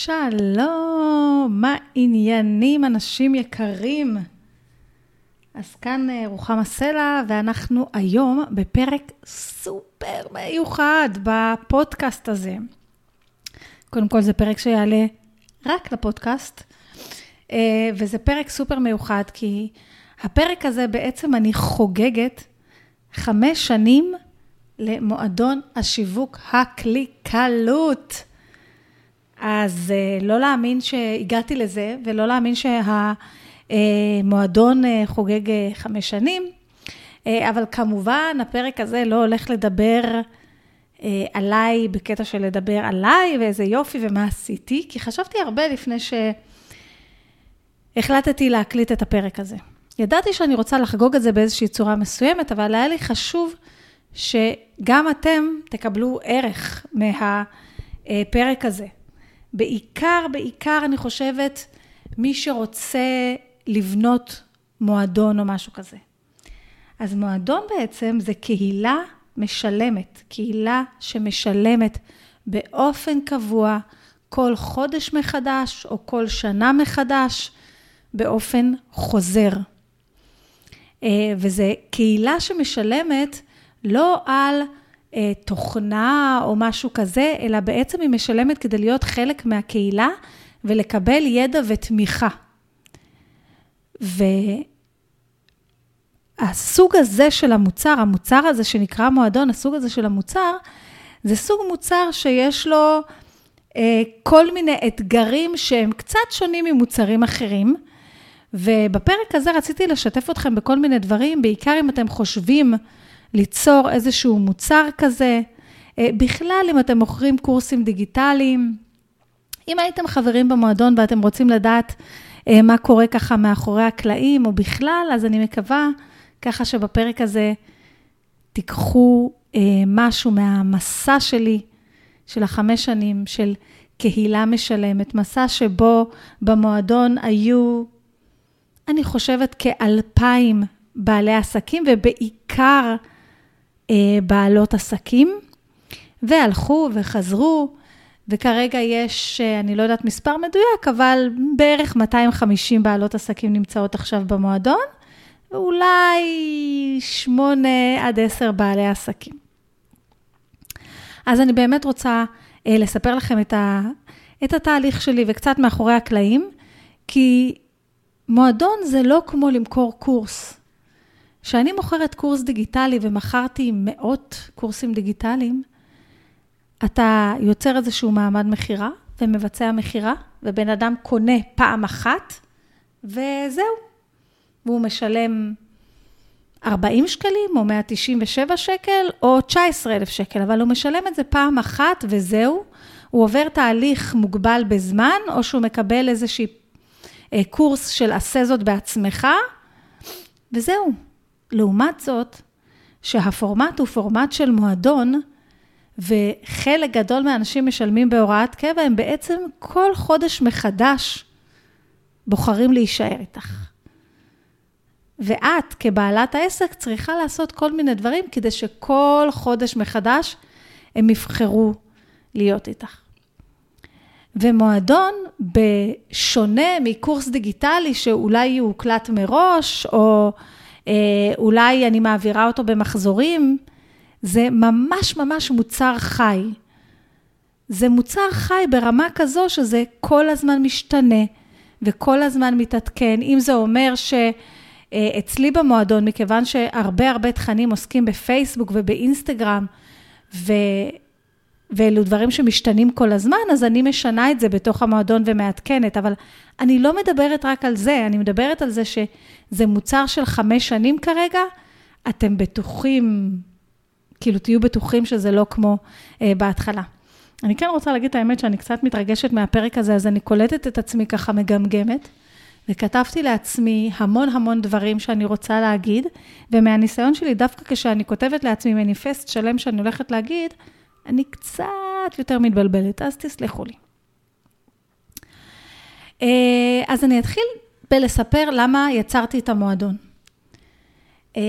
שלום, מה עניינים, אנשים יקרים? אז כאן אה, רוחמה סלע, ואנחנו היום בפרק סופר מיוחד בפודקאסט הזה. קודם כל, זה פרק שיעלה רק לפודקאסט, אה, וזה פרק סופר מיוחד, כי הפרק הזה בעצם אני חוגגת חמש שנים למועדון השיווק הקליקלות. אז אה, לא להאמין שהגעתי לזה, ולא להאמין שהמועדון אה, חוגג אה, חמש שנים, אבל כמובן, הפרק הזה לא הולך לדבר עליי בקטע של לדבר עליי, ואיזה יופי ומה עשיתי, כי חשבתי הרבה לפני שהחלטתי להקליט את הפרק הזה. ידעתי שאני רוצה לחגוג את זה באיזושהי צורה מסוימת, אבל היה לי חשוב שגם אתם תקבלו ערך מהפרק הזה. בעיקר, בעיקר, אני חושבת, מי שרוצה לבנות מועדון או משהו כזה. אז מועדון בעצם זה קהילה משלמת, קהילה שמשלמת באופן קבוע, כל חודש מחדש או כל שנה מחדש, באופן חוזר. אה, וזה קהילה שמשלמת לא על תוכנה או משהו כזה, אלא בעצם היא משלמת כדי להיות חלק מהקהילה ולקבל ידע ותמיכה. והסוג הזה של המוצר, המוצר הזה שנקרא מועדון, הסוג הזה של המוצר, זה סוג מוצר שיש לו אה, כל מיני אתגרים שהם קצת שונים ממוצרים אחרים. ובפרק הזה רציתי לשתף אתכם בכל מיני דברים, בעיקר אם אתם חושבים ליצור איזשהו מוצר כזה. אה, בכלל, אם אתם מוכרים קורסים דיגיטליים, אם הייתם חברים במועדון ואתם רוצים לדעת אה, מה קורה ככה מאחורי הקלעים, או בכלל, אז אני מקווה ככה שבפרק הזה תיקחו אה, משהו מהמסע שלי, של החמש שנים, של קהילה משלמת, מסע שבו במועדון היו, אני חושבת, כאלפיים בעלי עסקים, ובעיקר בעלות עסקים, והלכו וחזרו, וכרגע יש, אה, אני לא יודעת מספר מדויק, אבל בערך 250 בעלות עסקים נמצאות עכשיו במועדון, ואולי 8 עד 10 בעלי עסקים. אז אני באמת רוצה אה, לספר לכם את, ה, את התהליך שלי וקצת מאחורי הקלעים, כי מועדון זה לא כמו למכור קורס. כשאני מוכרת קורס דיגיטלי ומכרתי מאות קורסים דיגיטליים, אתה יוצר איזשהו מעמד מכירה ומבצע מכירה, ובן אדם קונה פעם אחת, וזהו. והוא משלם 40 שקלים, או 197 שקל, או 19,000 שקל, אבל הוא משלם את זה פעם אחת, וזהו. הוא עובר תהליך מוגבל בזמן, או שהוא מקבל איזשהי אה, קורס של עשה זאת בעצמך, וזהו. לעומת זאת, שהפורמט הוא פורמט של מועדון, וחלק גדול מהאנשים משלמים בהוראת קבע, הם בעצם כל חודש מחדש בוחרים להישאר איתך. ואת, כבעלת העסק, צריכה לעשות כל מיני דברים כדי שכל חודש מחדש הם יבחרו להיות איתך. ומועדון, בשונה מקורס דיגיטלי שאולי יוקלט מראש, או אה, אולי אני מעבירה אותו במחזורים, זה ממש ממש מוצר חי. זה מוצר חי ברמה כזו שזה כל הזמן משתנה וכל הזמן מתעדכן. אם זה אומר שאצלי במועדון, מכיוון שהרבה הרבה תכנים עוסקים בפייסבוק ובאינסטגרם, ו... ואלו דברים שמשתנים כל הזמן, אז אני משנה את זה בתוך המועדון ומעדכנת, אבל אני לא מדברת רק על זה, אני מדברת על זה שזה מוצר של חמש שנים כרגע, אתם בטוחים, כאילו תהיו בטוחים שזה לא כמו אה, בהתחלה. אני כן רוצה להגיד את האמת שאני קצת מתרגשת מהפרק הזה, אז אני קולטת את עצמי ככה מגמגמת, וכתבתי לעצמי המון המון דברים שאני רוצה להגיד, ומהניסיון שלי, דווקא כשאני כותבת לעצמי מניפסט שלם שאני הולכת להגיד, אני קצת יותר מתבלבלת, אז תסלחו לי. אה, אז אני אתחיל בלספר למה יצרתי את המועדון. אה,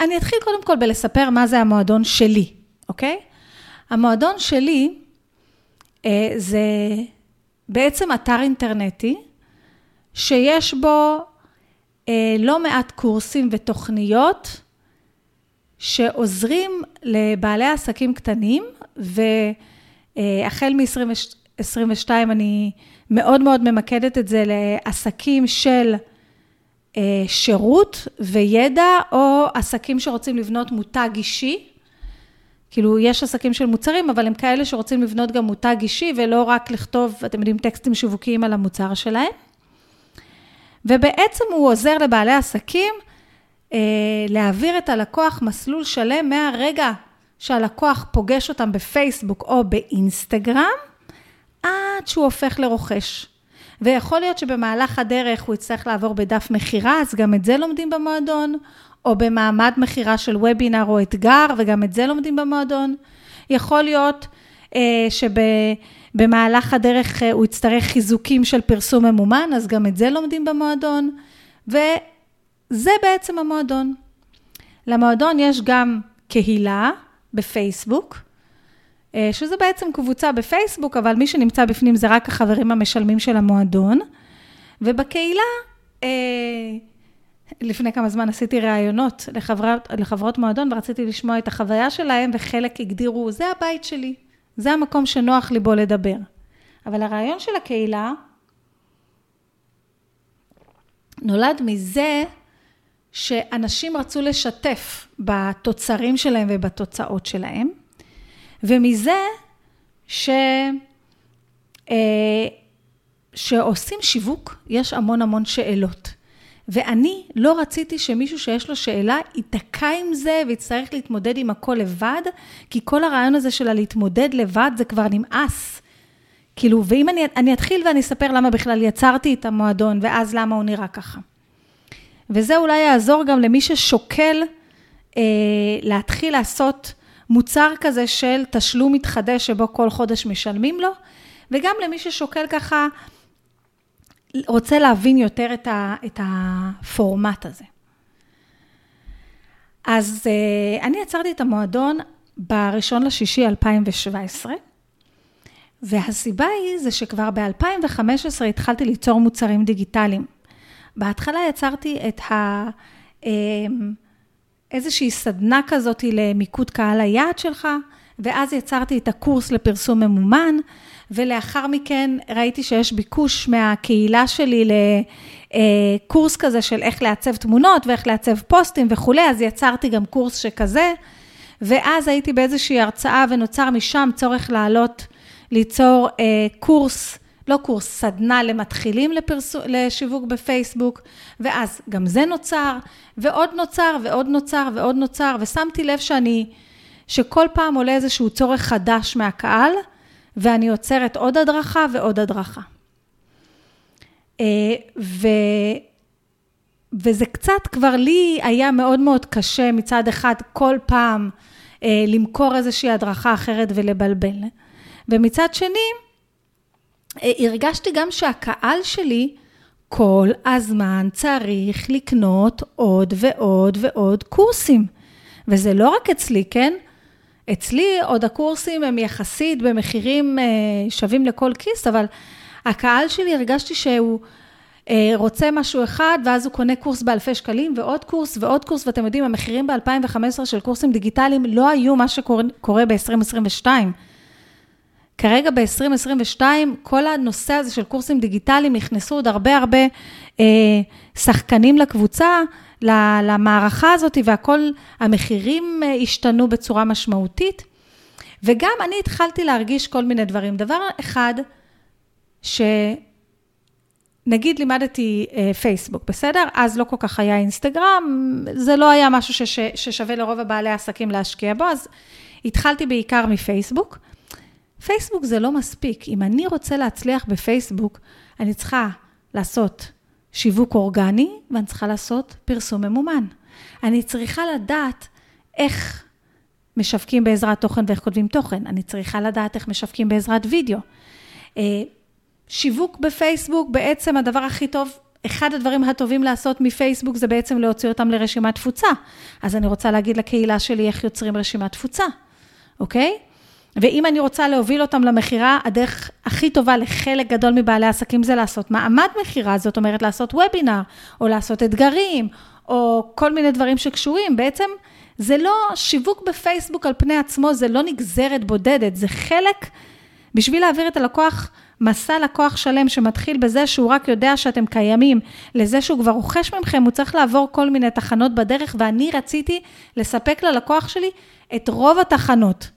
אני אתחיל קודם כל בלספר מה זה המועדון שלי, אוקיי? המועדון שלי זה בעצם אתר אינטרנטי, שיש בו לא מעט קורסים ותוכניות שעוזרים לבעלי עסקים קטנים, והחל מ-2022 אני מאוד מאוד ממקדת את זה לעסקים של שירות וידע, או עסקים שרוצים לבנות מותג אישי. כאילו, יש עסקים של מוצרים, אבל הם כאלה שרוצים לבנות גם מותג אישי, ולא רק לכתוב, אתם יודעים, טקסטים שיווקיים על המוצר שלהם. ובעצם הוא עוזר לבעלי עסקים אה, להעביר את הלקוח מסלול שלם מהרגע שהלקוח פוגש אותם בפייסבוק או באינסטגרם, עד שהוא הופך לרוכש. ויכול להיות שבמהלך הדרך הוא יצטרך לעבור בדף מכירה, אז גם את זה לומדים במועדון, או במעמד מכירה של וובינר או אתגר, וגם את זה לומדים במועדון. יכול להיות אה, שבמהלך הדרך אה, הוא יצטרך חיזוקים של פרסום ממומן, אז גם את זה לומדים במועדון. וזה בעצם המועדון. למועדון יש גם קהילה בפייסבוק, אה, שזה בעצם קבוצה בפייסבוק, אבל מי שנמצא בפנים זה רק החברים המשלמים של המועדון. ובקהילה, אה, לפני כמה זמן עשיתי ראיונות לחברות, לחברות מועדון ורציתי לשמוע את החוויה שלהם, וחלק הגדירו, זה הבית שלי, זה המקום שנוח לי בו לדבר. אבל הרעיון של הקהילה נולד מזה שאנשים רצו לשתף בתוצרים שלהם ובתוצאות שלהם, ומזה ש... אה, שעושים שיווק, יש המון המון שאלות. ואני לא רציתי שמישהו שיש לו שאלה ייתקע עם זה ויצטרך להתמודד עם הכל לבד, כי כל הרעיון הזה של הלהתמודד לבד זה כבר נמאס. כאילו, ואם אני, אני אתחיל ואני אספר למה בכלל יצרתי את המועדון, ואז למה הוא נראה ככה. וזה אולי יעזור גם למי ששוקל אה, להתחיל לעשות מוצר כזה של תשלום מתחדש שבו כל חודש משלמים לו, וגם למי ששוקל ככה רוצה להבין יותר את, ה, את הפורמט הזה. אז uh, אני עצרתי את המועדון בראשון לשישי 2017, והסיבה היא זה שכבר ב-2015 התחלתי ליצור מוצרים דיגיטליים. בהתחלה יצרתי את ה... Uh, איזושהי סדנה כזאת למיקוד קהל היעד שלך, ואז יצרתי את הקורס לפרסום ממומן, ולאחר מכן ראיתי שיש ביקוש מהקהילה שלי לקורס כזה של איך לעצב תמונות ואיך לעצב פוסטים וכולי, אז יצרתי גם קורס שכזה, ואז הייתי באיזושהי הרצאה ונוצר משם צורך לעלות, ליצור אה, קורס, לא קורס, סדנה למתחילים לפרסו, לשיווק בפייסבוק, ואז גם זה נוצר, ועוד נוצר, ועוד נוצר, ועוד נוצר, ושמתי לב שאני, שכל פעם עולה איזשהו צורך חדש מהקהל, ואני עוצרת עוד הדרכה ועוד הדרכה. אה, ו... וזה קצת כבר לי היה מאוד מאוד קשה מצד אחד כל פעם אה, למכור איזושהי הדרכה אחרת ולבלבל. ומצד שני, הרגשתי גם שהקהל שלי כל הזמן צריך לקנות עוד ועוד ועוד קורסים. וזה לא רק אצלי, כן? אצלי עוד הקורסים הם יחסית במחירים אה, שווים לכל כיס, אבל הקהל שלי הרגשתי שהוא אה, רוצה משהו אחד, ואז הוא קונה קורס באלפי שקלים, ועוד קורס ועוד קורס, ואתם יודעים, המחירים ב-2015 של קורסים דיגיטליים לא היו מה שקורה ב-2022. כרגע ב-2022, כל הנושא הזה של קורסים דיגיטליים, נכנסו עוד הרבה הרבה אה, שחקנים לקבוצה, למערכה הזאת, והכל, המחירים אה, השתנו בצורה משמעותית. וגם אני התחלתי להרגיש כל מיני דברים. דבר אחד, שנגיד לימדתי אה, פייסבוק, בסדר? אז לא כל כך היה אינסטגרם, זה לא היה משהו שש, ששווה לרוב הבעלי העסקים להשקיע בו, אז התחלתי בעיקר מפייסבוק. פייסבוק זה לא מספיק. אם אני רוצה להצליח בפייסבוק, אני צריכה לעשות שיווק אורגני, ואני צריכה לעשות פרסום ממומן. אני צריכה לדעת איך משווקים בעזרת תוכן ואיך כותבים תוכן. אני צריכה לדעת איך משווקים בעזרת וידאו. אה, שיווק בפייסבוק, בעצם הדבר הכי טוב, אחד הדברים הטובים לעשות מפייסבוק זה בעצם להוציא אותם לרשימת תפוצה. אז אני רוצה להגיד לקהילה שלי איך יוצרים רשימת תפוצה, אוקיי? ואם אני רוצה להוביל אותם למכירה, הדרך הכי טובה לחלק גדול מבעלי עסקים זה לעשות מעמד מכירה, זאת אומרת לעשות וובינר, או לעשות אתגרים, או כל מיני דברים שקשורים. בעצם זה לא שיווק בפייסבוק על פני עצמו, זה לא נגזרת בודדת, זה חלק בשביל להעביר את הלקוח, מסע לקוח שלם שמתחיל בזה שהוא רק יודע שאתם קיימים, לזה שהוא כבר רוכש מכם, הוא צריך לעבור כל מיני תחנות בדרך, ואני רציתי לספק ללקוח שלי את רוב התחנות.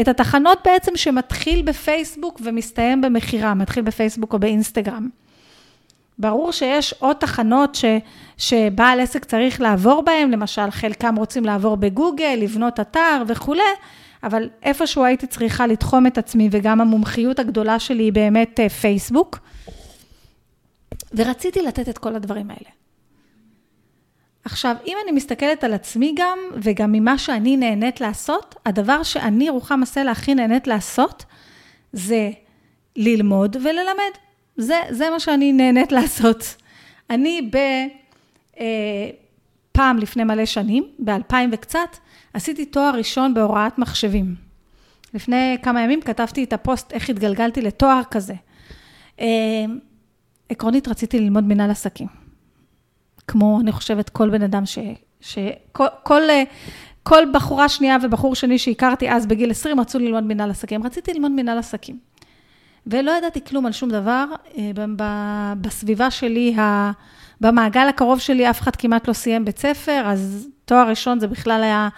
את התחנות בעצם שמתחיל בפייסבוק ומסתיים במכירה, מתחיל בפייסבוק או באינסטגרם. ברור שיש עוד תחנות ש, שבעל עסק צריך לעבור בהן, למשל חלקם רוצים לעבור בגוגל, לבנות אתר וכולי, אבל איפשהו הייתי צריכה לתחום את עצמי, וגם המומחיות הגדולה שלי היא באמת אה, פייסבוק, ורציתי לתת את כל הדברים האלה. עכשיו, אם אני מסתכלת על עצמי גם, וגם ממה שאני נהנית לעשות, הדבר שאני, רוחמה סלע, הכי נהנית לעשות, זה ללמוד וללמד. זה, זה מה שאני נהנית לעשות. אני ב... אה, פעם לפני מלא שנים, ב-2000 וקצת, עשיתי תואר ראשון בהוראת מחשבים. לפני כמה ימים כתבתי את הפוסט, איך התגלגלתי לתואר כזה. אה, עקרונית רציתי ללמוד מנהל עסקים. כמו, אני חושבת, כל בן אדם ש... ש כל, כל, כל בחורה שנייה ובחור שני שהכרתי אז בגיל 20 רצו ללמוד מנהל עסקים. רציתי ללמוד מנהל עסקים. ולא ידעתי כלום על שום דבר. אה, בסביבה שלי, במעגל הקרוב שלי, אף אחד כמעט לא סיים בית ספר, אז תואר ראשון זה בכלל היה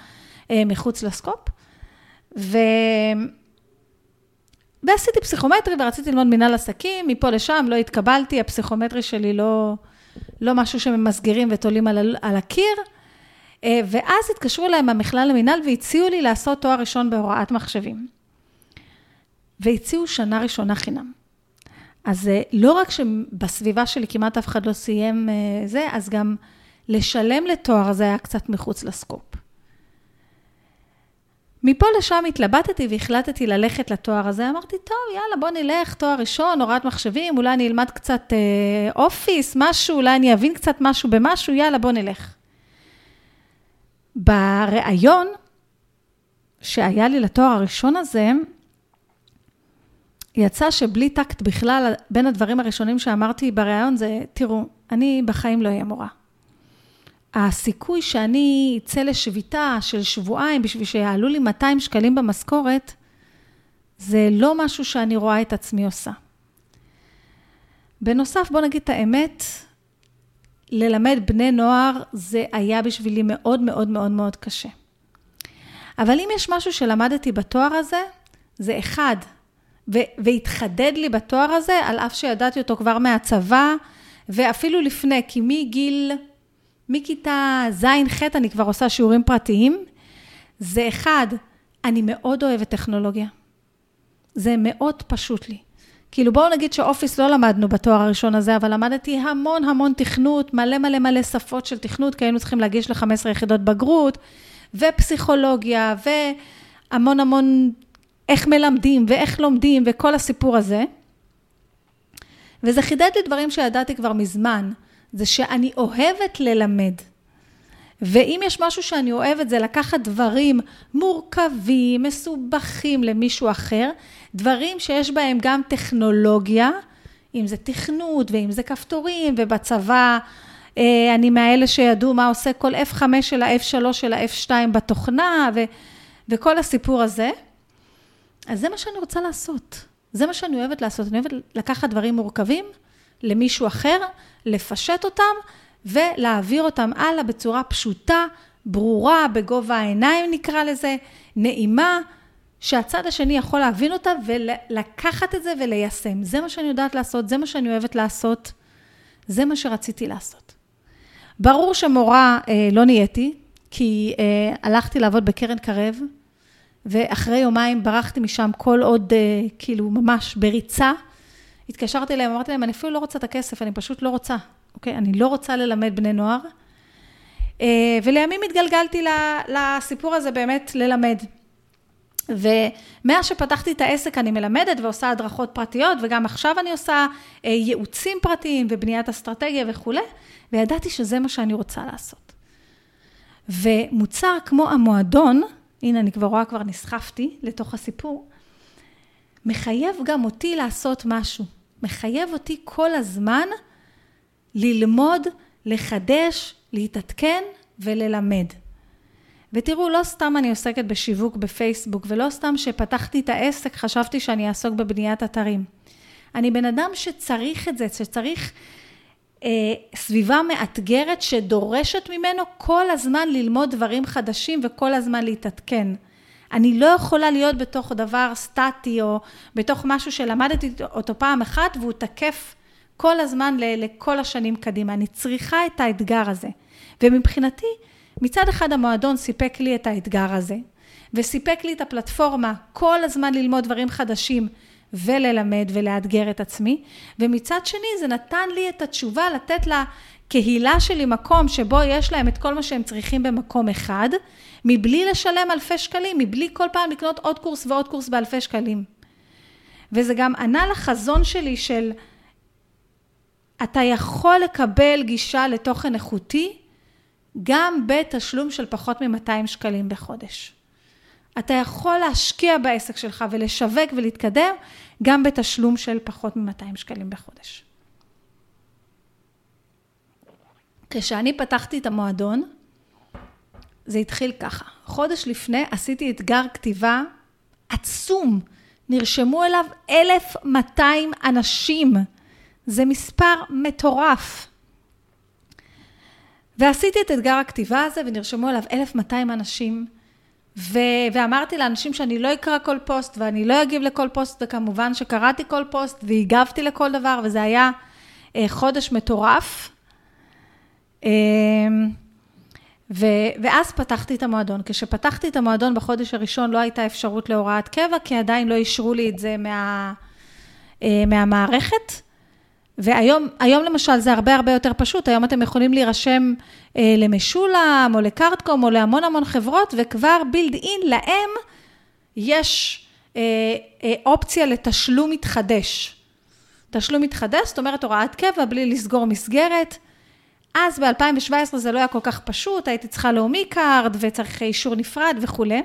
אה, מחוץ לסקופ. ו... ועשיתי פסיכומטרי ורציתי ללמוד מנהל עסקים, מפה לשם לא התקבלתי, הפסיכומטרי שלי לא, לא משהו שממסגרים ותולים על, על הקיר. אה, ואז התקשרו אליי מהמכלל למינהל והציעו לי לעשות תואר ראשון בהוראת מחשבים. והציעו שנה ראשונה חינם. אז אה, לא רק שבסביבה שלי כמעט אף אחד לא סיים אה, זה, אז גם לשלם לתואר הזה היה קצת מחוץ לסקופ. מפה לשם התלבטתי והחלטתי ללכת לתואר הזה. אמרתי, טוב, יאללה, בוא נלך, תואר ראשון, הוראת מחשבים, אולי אני אלמד קצת אה, אופיס, משהו, אולי אני אבין קצת משהו במשהו, יאללה, בוא נלך. בריאיון שהיה לי לתואר הראשון הזה, יצא שבלי טקט בכלל, בין הדברים הראשונים שאמרתי בריאיון זה, תראו, אני בחיים לא אהיה מורה. הסיכוי שאני אצא לשביתה של שבועיים בשביל שיעלו לי 200 שקלים במשכורת, זה לא משהו שאני רואה את עצמי עושה. בנוסף, בוא נגיד את האמת, ללמד בני נוער זה היה בשבילי מאוד מאוד מאוד מאוד קשה. אבל אם יש משהו שלמדתי בתואר הזה, זה אחד, והתחדד לי בתואר הזה, על אף שידעתי אותו כבר מהצבא, ואפילו לפני, כי מגיל, מכיתה ז'-ח' אני כבר עושה שיעורים פרטיים. זה אחד, אני מאוד אוהבת טכנולוגיה. זה מאוד פשוט לי. כאילו בואו נגיד שאופיס לא למדנו בתואר הראשון הזה, אבל למדתי המון המון תכנות, מלא מלא מלא שפות של תכנות, כי היינו צריכים להגיש ל-15 יחידות בגרות, ופסיכולוגיה, והמון המון איך מלמדים ואיך לומדים וכל הסיפור הזה. וזה חידד לי דברים שידעתי כבר מזמן, זה שאני אוהבת ללמד. ואם יש משהו שאני אוהבת זה לקחת דברים מורכבים, מסובכים למישהו אחר, דברים שיש בהם גם טכנולוגיה, אם זה תכנות ואם זה כפתורים, ובצבא אה, אני מאלה שידעו מה עושה כל F5 של ה-F3 של ה-F2 בתוכנה, ו, וכל הסיפור הזה. אז זה מה שאני רוצה לעשות. זה מה שאני אוהבת לעשות. אני אוהבת לקחת דברים מורכבים למישהו אחר, לפשט אותם ולהעביר אותם הלאה בצורה פשוטה, ברורה, בגובה העיניים נקרא לזה, נעימה, שהצד השני יכול להבין אותה ולקחת את זה וליישם. זה מה שאני יודעת לעשות, זה מה שאני אוהבת לעשות, זה מה שרציתי לעשות. ברור שמורה אה, לא נהייתי, כי אה, הלכתי לעבוד בקרן קרב, ואחרי יומיים ברחתי משם כל עוד, אה, כאילו, ממש בריצה. התקשרתי אליהם, אמרתי להם, אני אפילו לא רוצה את הכסף, אני פשוט לא רוצה, אוקיי? אני לא רוצה ללמד בני נוער. אה, ולימים התגלגלתי לסיפור הזה באמת ללמד. ומאז שפתחתי את העסק אני מלמדת ועושה הדרכות פרטיות, וגם עכשיו אני עושה אה, ייעוצים פרטיים ובניית אסטרטגיה וכולי, וידעתי שזה מה שאני רוצה לעשות. ומוצר כמו המועדון, הנה, אני כבר רואה, כבר נסחפתי לתוך הסיפור. מחייב גם אותי לעשות משהו. מחייב אותי כל הזמן ללמוד, לחדש, להתעדכן וללמד. ותראו, לא סתם אני עוסקת בשיווק בפייסבוק, ולא סתם שפתחתי את העסק, חשבתי שאני אעסוק בבניית אתרים. אני בן אדם שצריך את זה, שצריך אה, סביבה מאתגרת שדורשת ממנו כל הזמן ללמוד דברים חדשים וכל הזמן להתעדכן. אני לא יכולה להיות בתוך דבר סטטי או בתוך משהו שלמדתי אותו פעם אחת והוא תקף כל הזמן לכל השנים קדימה. אני צריכה את האתגר הזה. ומבחינתי, מצד אחד המועדון סיפק לי את האתגר הזה, וסיפק לי את הפלטפורמה כל הזמן ללמוד דברים חדשים וללמד ולאתגר את עצמי, ומצד שני זה נתן לי את התשובה לתת לקהילה שלי מקום שבו יש להם את כל מה שהם צריכים במקום אחד, מבלי לשלם אלפי שקלים, מבלי כל פעם לקנות עוד קורס ועוד קורס באלפי שקלים. וזה גם ענה לחזון שלי של אתה יכול לקבל גישה לתוכן איכותי גם בתשלום של פחות מ-200 שקלים בחודש. אתה יכול להשקיע בעסק שלך ולשווק ולהתקדם גם בתשלום של פחות מ-200 שקלים בחודש. כשאני פתחתי את המועדון, זה התחיל ככה. חודש לפני עשיתי אתגר כתיבה עצום. נרשמו אליו 1,200 אנשים. זה מספר מטורף. ועשיתי את אתגר הכתיבה הזה ונרשמו אליו 1,200 אנשים. ו- ואמרתי לאנשים שאני לא אקרא כל פוסט ואני לא אגיב לכל פוסט, וכמובן שקראתי כל פוסט והגבתי לכל דבר, וזה היה אה, חודש מטורף. אה, ו- ואז פתחתי את המועדון. כשפתחתי את המועדון בחודש הראשון לא הייתה אפשרות להוראת קבע, כי עדיין לא אישרו לי את זה מה, אה, מהמערכת. והיום היום למשל זה הרבה הרבה יותר פשוט, היום אתם יכולים להירשם אה, למשולם או לקארדקום או להמון המון חברות, וכבר built-in להם יש אה, אה, אופציה לתשלום מתחדש. תשלום מתחדש, זאת אומרת הוראת קבע בלי לסגור מסגרת. אז ב-2017 זה לא היה כל כך פשוט, הייתי צריכה לאומי קארד וצריך אישור נפרד וכולי.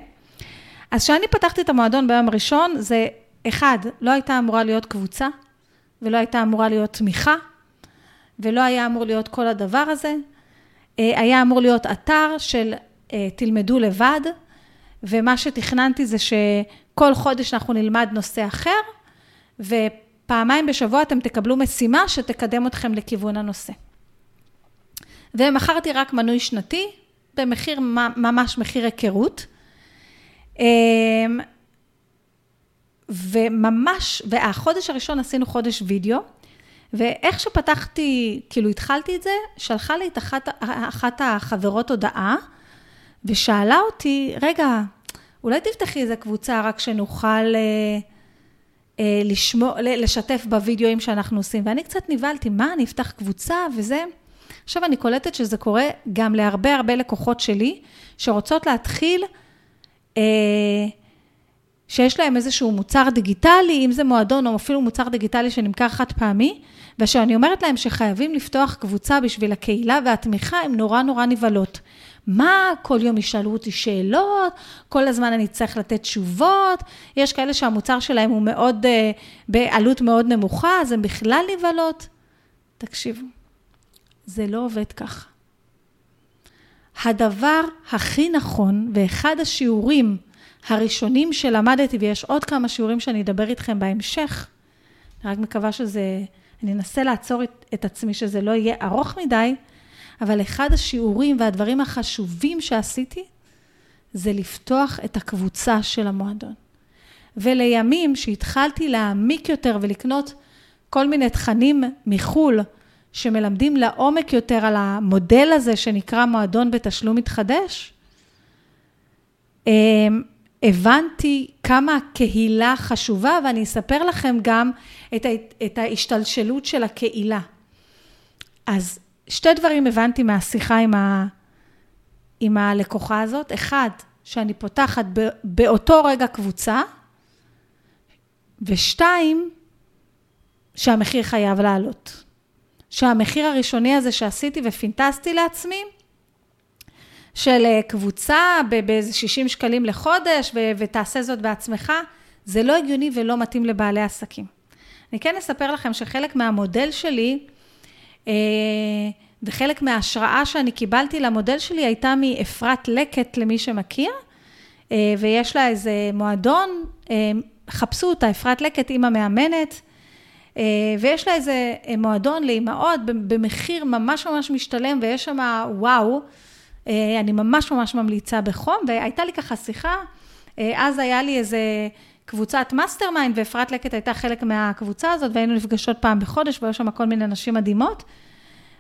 אז כשאני פתחתי את המועדון ביום הראשון, זה אחד, לא הייתה אמורה להיות קבוצה, ולא הייתה אמורה להיות תמיכה, ולא היה אמור להיות כל הדבר הזה. אה, היה אמור להיות אתר של אה, תלמדו לבד, ומה שתכננתי זה שכל חודש אנחנו נלמד נושא אחר, ופעמיים בשבוע אתם תקבלו משימה שתקדם אתכם לכיוון הנושא. ומכרתי רק מנוי שנתי, במחיר, ממש מחיר היכרות. אה, וממש, והחודש הראשון עשינו חודש וידאו, ואיך שפתחתי, כאילו התחלתי את זה, שלחה לי את אחת, אחת החברות הודעה, ושאלה אותי, רגע, אולי תפתחי איזה קבוצה רק שנוכל אה, אה, לשמור, לשתף בווידאוים שאנחנו עושים. ואני קצת נבהלתי, מה, אני אפתח קבוצה וזה? עכשיו אני קולטת שזה קורה גם להרבה הרבה לקוחות שלי, שרוצות להתחיל אה, שיש להם איזשהו מוצר דיגיטלי, אם זה מועדון או אפילו מוצר דיגיטלי שנמכר חד פעמי, וכשאני אומרת להם שחייבים לפתוח קבוצה בשביל הקהילה והתמיכה, הן נורא נורא נבהלות. מה, כל יום ישאלו אותי שאלות, כל הזמן אני צריך לתת תשובות, יש כאלה שהמוצר שלהם הוא מאוד, uh, בעלות מאוד נמוכה, אז הן בכלל נבהלות. תקשיבו, זה לא עובד ככה. הדבר הכי נכון, ואחד השיעורים הראשונים שלמדתי, ויש עוד כמה שיעורים שאני אדבר איתכם בהמשך, אני רק מקווה שזה, אני אנסה לעצור את, את עצמי שזה לא יהיה ארוך מדי, אבל אחד השיעורים והדברים החשובים שעשיתי, זה לפתוח את הקבוצה של המועדון. ולימים שהתחלתי להעמיק יותר ולקנות כל מיני תכנים מחו"ל, שמלמדים לעומק יותר על המודל הזה שנקרא מועדון בתשלום מתחדש, אמ, הבנתי כמה הקהילה חשובה, ואני אספר לכם גם את, את ההשתלשלות של הקהילה. אז שתי דברים הבנתי מהשיחה עם, ה, עם הלקוחה הזאת. אחד, שאני פותחת באותו רגע קבוצה, ושתיים, שהמחיר חייב לעלות. שהמחיר הראשוני הזה שעשיתי ופינטסתי לעצמי, של אה, קבוצה באיזה 60 שקלים לחודש, ו- ותעשה זאת בעצמך, זה לא הגיוני ולא מתאים לבעלי עסקים. אני כן אספר לכם שחלק מהמודל שלי, אה, וחלק מההשראה שאני קיבלתי למודל שלי הייתה מאפרת לקט, למי שמכיר, אה, ויש לה איזה מועדון, אה, חפשו אותה, אפרת לקט, אימא מאמנת, ויש לה איזה מועדון לאימהות במחיר ממש ממש משתלם, ויש שם וואו, אני ממש ממש ממליצה בחום, והייתה לי ככה שיחה, אז היה לי איזה קבוצת mastermind, ואפרת לקט הייתה חלק מהקבוצה הזאת, והיינו נפגשות פעם בחודש, והיו שם כל מיני נשים מדהימות.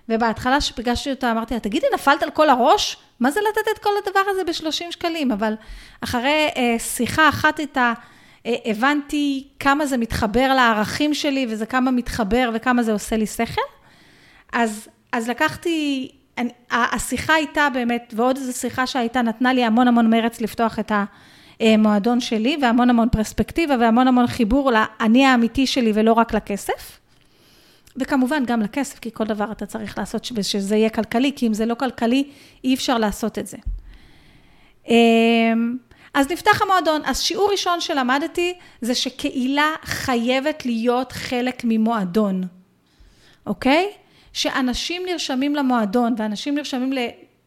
ובהתחלה שפגשתי אותה, אמרתי לה, תגידי, נפלת על כל הראש? מה זה לתת את כל הדבר הזה ב-30 שקלים? אבל אחרי אה, שיחה אחת איתה, אה, הבנתי כמה זה מתחבר לערכים שלי, וזה כמה מתחבר וכמה זה עושה לי שכל. אז, אז לקחתי, אני, השיחה הייתה באמת, ועוד איזו שיחה שהייתה, נתנה לי המון המון מרץ לפתוח את המועדון שלי, והמון המון פרספקטיבה, והמון המון חיבור לאני האמיתי שלי ולא רק לכסף. וכמובן גם לכסף, כי כל דבר אתה צריך לעשות שזה יהיה כלכלי, כי אם זה לא כלכלי, אי אפשר לעשות את זה. אז נפתח המועדון. אז שיעור ראשון שלמדתי, זה שקהילה חייבת להיות חלק ממועדון, אוקיי? שאנשים נרשמים למועדון ואנשים נרשמים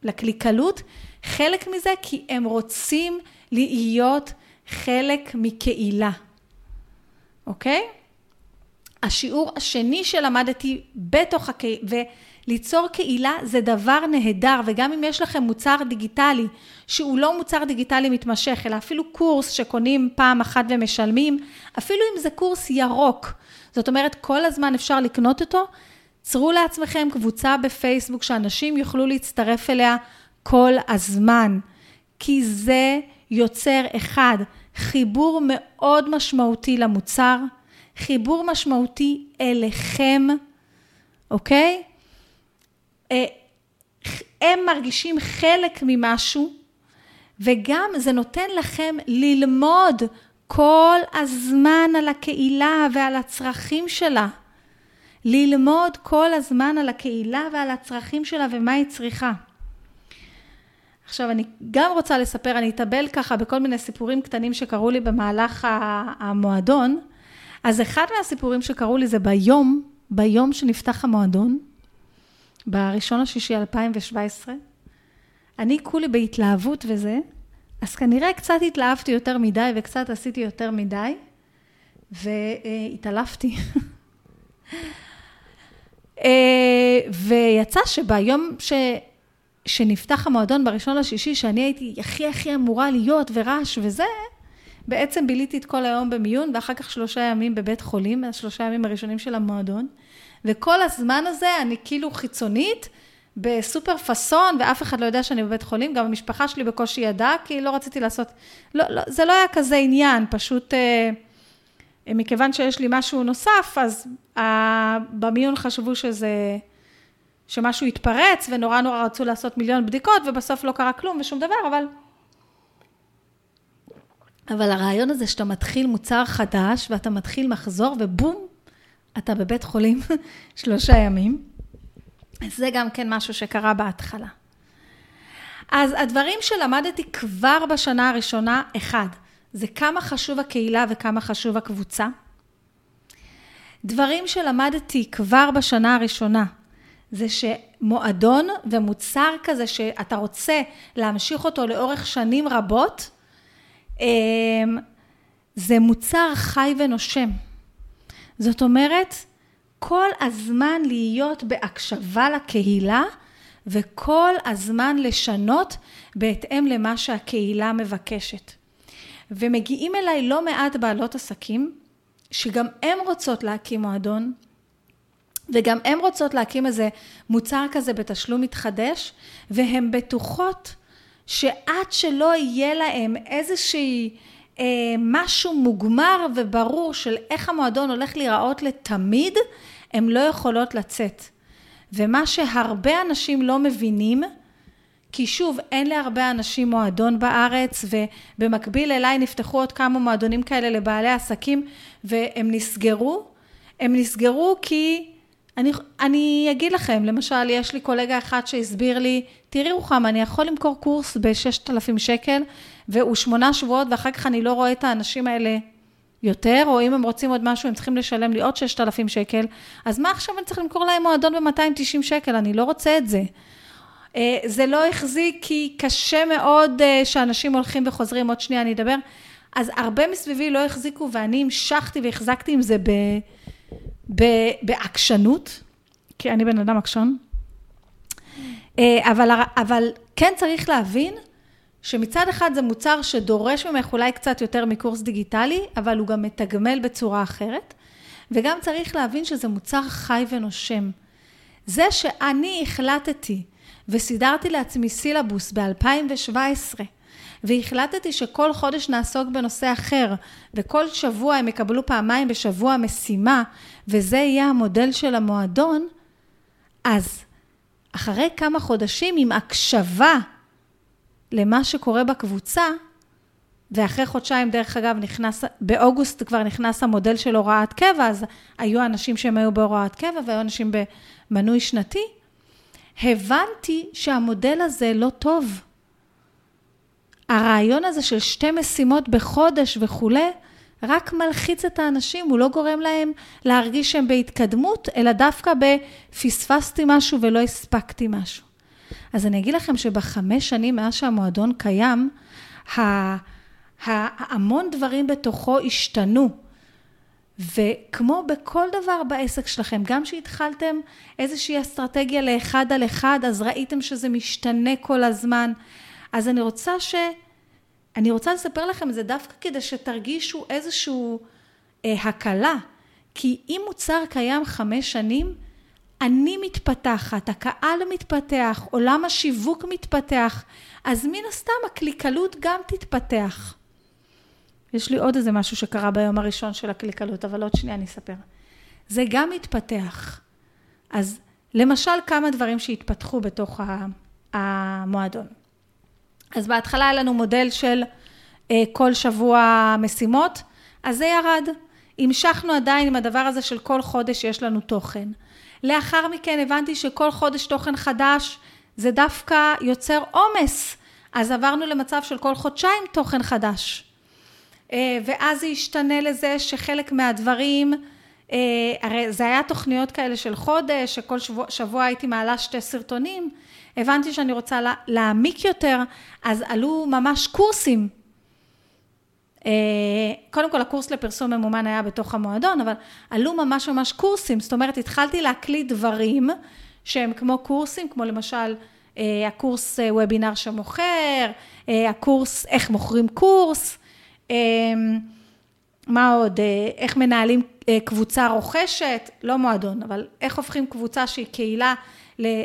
לקליקלות, חלק מזה כי הם רוצים להיות חלק מקהילה, אוקיי? השיעור השני שלמדתי בתוך הקהילה, וליצור קהילה זה דבר נהדר, וגם אם יש לכם מוצר דיגיטלי, שהוא לא מוצר דיגיטלי מתמשך, אלא אפילו קורס שקונים פעם אחת ומשלמים, אפילו אם זה קורס ירוק, זאת אומרת, כל הזמן אפשר לקנות אותו, צרו לעצמכם קבוצה בפייסבוק שאנשים יוכלו להצטרף אליה כל הזמן, כי זה יוצר אחד, חיבור מאוד משמעותי למוצר, חיבור משמעותי אליכם, אוקיי? אה, הם מרגישים חלק ממשהו, וגם זה נותן לכם ללמוד כל הזמן על הקהילה ועל הצרכים שלה. ללמוד כל הזמן על הקהילה ועל הצרכים שלה ומה היא צריכה. עכשיו, אני גם רוצה לספר, אני אתאבל ככה בכל מיני סיפורים קטנים שקרו לי במהלך המועדון. אז אחד מהסיפורים שקרו לי זה ביום, ביום שנפתח המועדון, בראשון לשישי 2017, אני כולי בהתלהבות וזה, אז כנראה קצת התלהבתי יותר מדי וקצת עשיתי יותר מדי, והתעלפתי. אה, ויצא שביום ש... שנפתח המועדון בראשון לשישי, שאני הייתי הכי הכי אמורה להיות ורעש וזה, בעצם ביליתי את כל היום במיון, ואחר כך שלושה ימים בבית חולים, השלושה ימים הראשונים של המועדון. וכל הזמן הזה אני כאילו חיצונית, בסופר פאסון, ואף אחד לא יודע שאני בבית חולים, גם המשפחה שלי בקושי ידעה, כי לא רציתי לעשות, לא, לא, זה לא היה כזה עניין, פשוט אה, מכיוון שיש לי משהו נוסף, אז אה, במיון חשבו שזה, שמשהו התפרץ, ונורא נורא רצו לעשות מיליון בדיקות, ובסוף לא קרה כלום ושום דבר, אבל אבל הרעיון הזה שאתה מתחיל מוצר חדש, ואתה מתחיל מחזור, ובום, אתה בבית חולים שלושה ימים. זה גם כן משהו שקרה בהתחלה. אז הדברים שלמדתי כבר בשנה הראשונה, אחד, זה כמה חשוב הקהילה וכמה חשוב הקבוצה. דברים שלמדתי כבר בשנה הראשונה, זה שמועדון ומוצר כזה שאתה רוצה להמשיך אותו לאורך שנים רבות, אמ, זה מוצר חי ונושם. זאת אומרת, כל הזמן להיות בהקשבה לקהילה וכל הזמן לשנות בהתאם למה שהקהילה מבקשת. ומגיעים אליי לא מעט בעלות עסקים, שגם הן רוצות להקים מועדון, וגם הן רוצות להקים איזה מוצר כזה בתשלום מתחדש, והן בטוחות שעד שלא יהיה להם איזושהי, משהו מוגמר וברור של איך המועדון הולך להיראות לתמיד, הן לא יכולות לצאת. ומה שהרבה אנשים לא מבינים, כי שוב, אין להרבה אנשים מועדון בארץ, ובמקביל אליי נפתחו עוד כמה מועדונים כאלה לבעלי עסקים, והם נסגרו. הם נסגרו כי אני, אני אגיד לכם, למשל, יש לי קולגה אחד שהסביר לי, תראי רוחמה, אני יכול למכור קורס ב-6,000 שקל, והוא שמונה שבועות, ואחר כך אני לא רואה את האנשים האלה יותר, או אם הם רוצים עוד משהו, הם צריכים לשלם לי עוד 6,000 שקל, אז מה עכשיו אני צריך למכור להם מועדון ב-290 שקל? אני לא רוצה את זה. אה, זה לא החזיק כי קשה מאוד אה, שאנשים הולכים וחוזרים, עוד שנייה אני אדבר. אז הרבה מסביבי לא החזיקו, ואני המשכתי והחזקתי עם זה ב, ב, בעקשנות, כי אני בן אדם עקשון. אה, אבל, אבל כן צריך להבין שמצד אחד זה מוצר שדורש ממך אולי קצת יותר מקורס דיגיטלי, אבל הוא גם מתגמל בצורה אחרת. וגם צריך להבין שזה מוצר חי ונושם. זה שאני החלטתי וסידרתי לעצמי סילבוס ב-2017, והחלטתי שכל חודש נעסוק בנושא אחר, וכל שבוע הם יקבלו פעמיים בשבוע משימה, וזה יהיה המודל של המועדון, אז אחרי כמה חודשים עם הקשבה למה שקורה בקבוצה, ואחרי חודשיים, דרך אגב, נכנס, באוגוסט כבר נכנס המודל של הוראת קבע, אז היו אנשים שהם היו בהוראת קבע והיו אנשים במנוי שנתי, הבנתי שהמודל הזה לא טוב. הרעיון הזה של שתי משימות בחודש וכולי, רק מלחיץ את האנשים, הוא לא גורם להם להרגיש שהם בהתקדמות, אלא דווקא בפספסתי משהו ולא הספקתי משהו. אז אני אגיד לכם שבחמש שנים מאז שהמועדון קיים, המון דברים בתוכו השתנו. וכמו בכל דבר בעסק שלכם, גם שהתחלתם איזושהי אסטרטגיה לאחד על אחד, אז ראיתם שזה משתנה כל הזמן. אז אני רוצה ש... אני רוצה לספר לכם את זה דווקא כדי שתרגישו איזושהי אה, הקלה. כי אם מוצר קיים חמש שנים, אני מתפתחת, הקהל מתפתח, עולם השיווק מתפתח, אז מן הסתם הקליקלות גם תתפתח. יש לי עוד איזה משהו שקרה ביום הראשון של הקליקלות, אבל עוד שנייה אני אספר. זה גם מתפתח. אז למשל כמה דברים שהתפתחו בתוך המועדון. אז בהתחלה היה לנו מודל של אה, כל שבוע משימות, אז זה ירד. המשכנו עדיין עם הדבר הזה של כל חודש יש לנו תוכן. לאחר מכן הבנתי שכל חודש תוכן חדש זה דווקא יוצר עומס, אז עברנו למצב של כל חודשיים תוכן חדש. אה, ואז זה השתנה לזה שחלק מהדברים, אה, הרי זה היה תוכניות כאלה של חודש, שכל שבוע, שבוע הייתי מעלה שתי סרטונים, הבנתי שאני רוצה להעמיק יותר, אז עלו ממש קורסים. אה, קודם כל הקורס לפרסום ממומן היה בתוך המועדון, אבל עלו ממש ממש קורסים, זאת אומרת התחלתי להקליט דברים שהם כמו קורסים, כמו למשל הקורס וובינר שמוכר, הקורס איך מוכרים קורס, מה עוד? אה, איך מנהלים אה, קבוצה רוכשת, לא מועדון, אבל איך הופכים קבוצה שהיא קהילה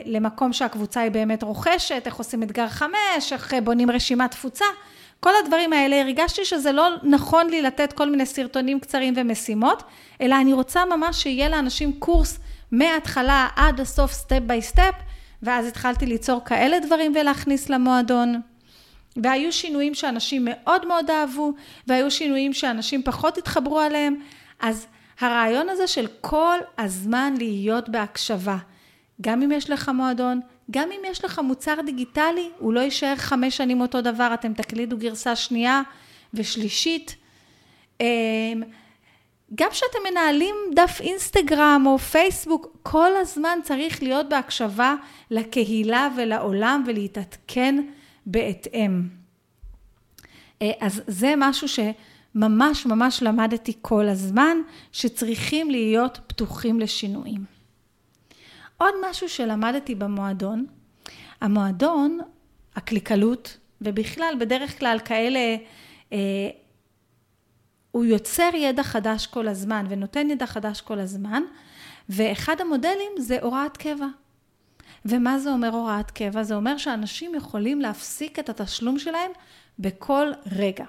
למקום שהקבוצה היא באמת רוכשת, איך עושים אתגר חמש, איך אה, בונים רשימת תפוצה. כל הדברים האלה, הרגשתי שזה לא נכון לי לתת כל מיני סרטונים קצרים ומשימות, אלא אני רוצה ממש שיהיה לאנשים קורס מההתחלה עד הסוף, step by step, ואז התחלתי ליצור כאלה דברים ולהכניס למועדון. והיו שינויים שאנשים מאוד מאוד אהבו, והיו שינויים שאנשים פחות התחברו עליהם, אז הרעיון הזה של כל הזמן להיות בהקשבה, גם אם יש לך מועדון, גם אם יש לך מוצר דיגיטלי, הוא לא יישאר חמש שנים אותו דבר, אתם תקלידו גרסה שנייה ושלישית. אמ, גם כשאתם מנהלים דף אינסטגרם או פייסבוק, כל הזמן צריך להיות בהקשבה לקהילה ולעולם ולהתעדכן בהתאם. אה, אז זה משהו שממש ממש למדתי כל הזמן, שצריכים להיות פתוחים לשינויים. עוד משהו שלמדתי במועדון, המועדון, הקליקלות, ובכלל, בדרך כלל כאלה, אה, הוא יוצר ידע חדש כל הזמן ונותן ידע חדש כל הזמן, ואחד המודלים זה הוראת קבע. ומה זה אומר הוראת קבע? זה אומר שאנשים יכולים להפסיק את התשלום שלהם בכל רגע.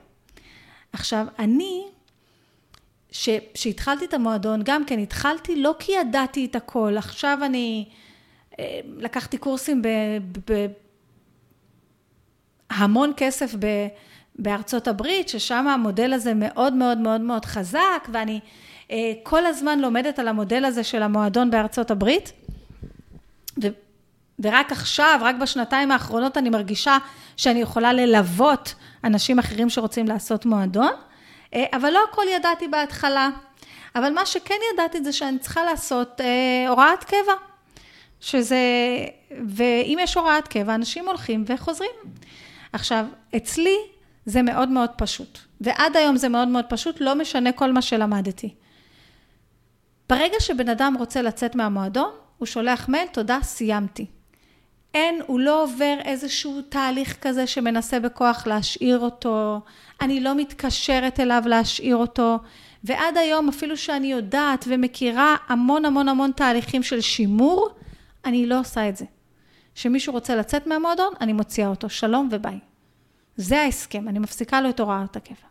עכשיו, אני, כשהתחלתי את המועדון, גם כן התחלתי לא כי ידעתי את הכל, עכשיו אני אה, לקחתי קורסים בהמון כסף ב, בארצות הברית, ששם המודל הזה מאוד מאוד מאוד מאוד חזק, ואני אה, כל הזמן לומדת על המודל הזה של המועדון בארצות הברית. ורק עכשיו, רק בשנתיים האחרונות אני מרגישה שאני יכולה ללוות אנשים אחרים שרוצים לעשות מועדון. אה, אבל לא הכל ידעתי בהתחלה. אבל מה שכן ידעתי זה שאני צריכה לעשות אה, הוראת קבע. שזה, ואם יש הוראת קבע, אנשים הולכים וחוזרים. עכשיו, אצלי זה מאוד מאוד פשוט, ועד היום זה מאוד מאוד פשוט, לא משנה כל מה שלמדתי. ברגע שבן אדם רוצה לצאת מהמועדון, הוא שולח מייל, תודה, סיימתי. אין, הוא לא עובר איזשהו תהליך כזה שמנסה בכוח להשאיר אותו, אני לא מתקשרת אליו להשאיר אותו, ועד היום, אפילו שאני יודעת ומכירה המון המון המון תהליכים של שימור, אני לא עושה את זה. כשמישהו רוצה לצאת מהמועדון, אני מוציאה אותו, שלום וביי. זה ההסכם, אני מפסיקה לו את הוראת הקבע.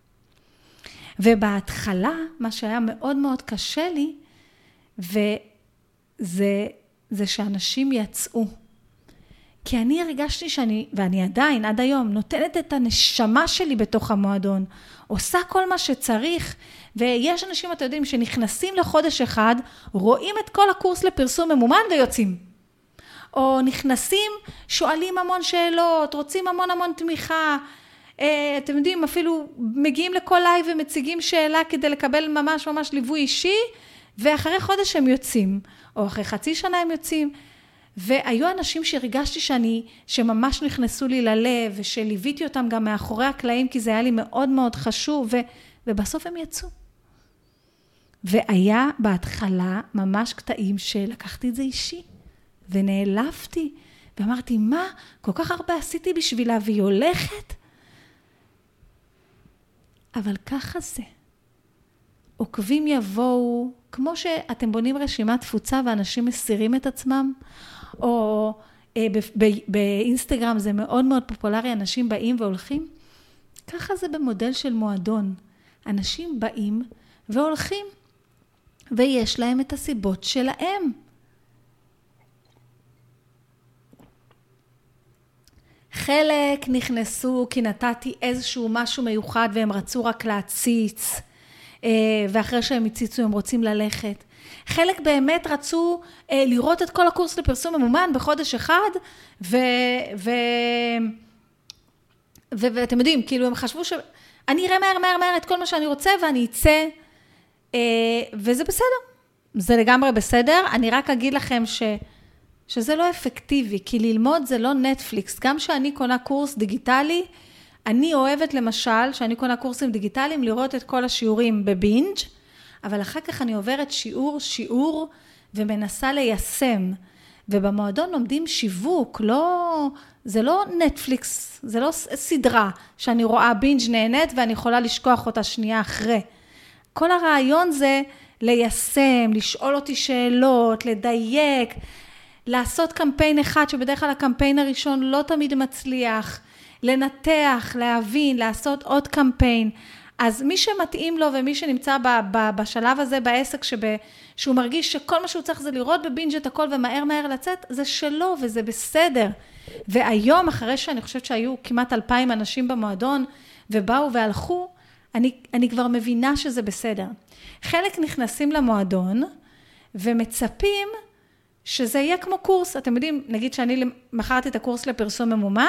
ובהתחלה, מה שהיה מאוד מאוד קשה לי, וזה זה שאנשים יצאו. כי אני הרגשתי שאני, ואני עדיין, עד היום, נותנת את הנשמה שלי בתוך המועדון, עושה כל מה שצריך, ויש אנשים, אתם יודעים, שנכנסים לחודש אחד, רואים את כל הקורס לפרסום ממומן ויוצאים. או נכנסים, שואלים המון שאלות, רוצים המון המון תמיכה. אה, אתם יודעים, אפילו מגיעים לכל לייב ומציגים שאלה כדי לקבל ממש ממש ליווי אישי, ואחרי חודש הם יוצאים, או אחרי חצי שנה הם יוצאים. והיו אנשים שהרגשתי שאני, שממש נכנסו לי ללב, ושליוויתי אותם גם מאחורי הקלעים, כי זה היה לי מאוד מאוד חשוב, ו, ובסוף הם יצאו. והיה בהתחלה ממש קטעים שלקחתי את זה אישי, ונעלבתי, ואמרתי, מה, כל כך הרבה עשיתי בשבילה והיא הולכת? אבל ככה זה. עוקבים יבואו, כמו שאתם בונים רשימת תפוצה ואנשים מסירים את עצמם, או אה, באינסטגרם זה מאוד מאוד פופולרי, אנשים באים והולכים, ככה זה במודל של מועדון. אנשים באים והולכים, ויש להם את הסיבות שלהם. חלק נכנסו כי נתתי איזשהו משהו מיוחד והם רצו רק להציץ, אה, ואחרי שהם הציצו הם רוצים ללכת. חלק באמת רצו אה, לראות את כל הקורס לפרסום ממומן בחודש אחד, ו... ו... ו... ואתם יודעים, כאילו הם חשבו ש... אני אראה מהר מהר מהר את כל מה שאני רוצה ואני אצא, אה, וזה בסדר. זה לגמרי בסדר. אני רק אגיד לכם ש... שזה לא אפקטיבי, כי ללמוד זה לא נטפליקס. גם כשאני קונה קורס דיגיטלי, אני אוהבת למשל, כשאני קונה קורסים דיגיטליים, לראות את כל השיעורים בבינג', אבל אחר כך אני עוברת שיעור, שיעור, ומנסה ליישם. ובמועדון לומדים שיווק, לא, זה לא נטפליקס, זה לא סדרה שאני רואה בינג' נהנית ואני יכולה לשכוח אותה שנייה אחרי. כל הרעיון זה ליישם, לשאול אותי שאלות, לדייק, לעשות קמפיין אחד, שבדרך כלל הקמפיין הראשון לא תמיד מצליח, לנתח, להבין, לעשות עוד קמפיין. אז מי שמתאים לו ומי שנמצא ב, ב, בשלב הזה בעסק, שב, שהוא מרגיש שכל מה שהוא צריך זה לראות בבינג' את הכל ומהר מהר לצאת, זה שלו וזה בסדר. והיום, אחרי שאני חושבת שהיו כמעט אלפיים אנשים במועדון ובאו והלכו, אני, אני כבר מבינה שזה בסדר. חלק נכנסים למועדון ומצפים שזה יהיה כמו קורס, אתם יודעים, נגיד שאני מכרתי את הקורס לפרסום ממומן,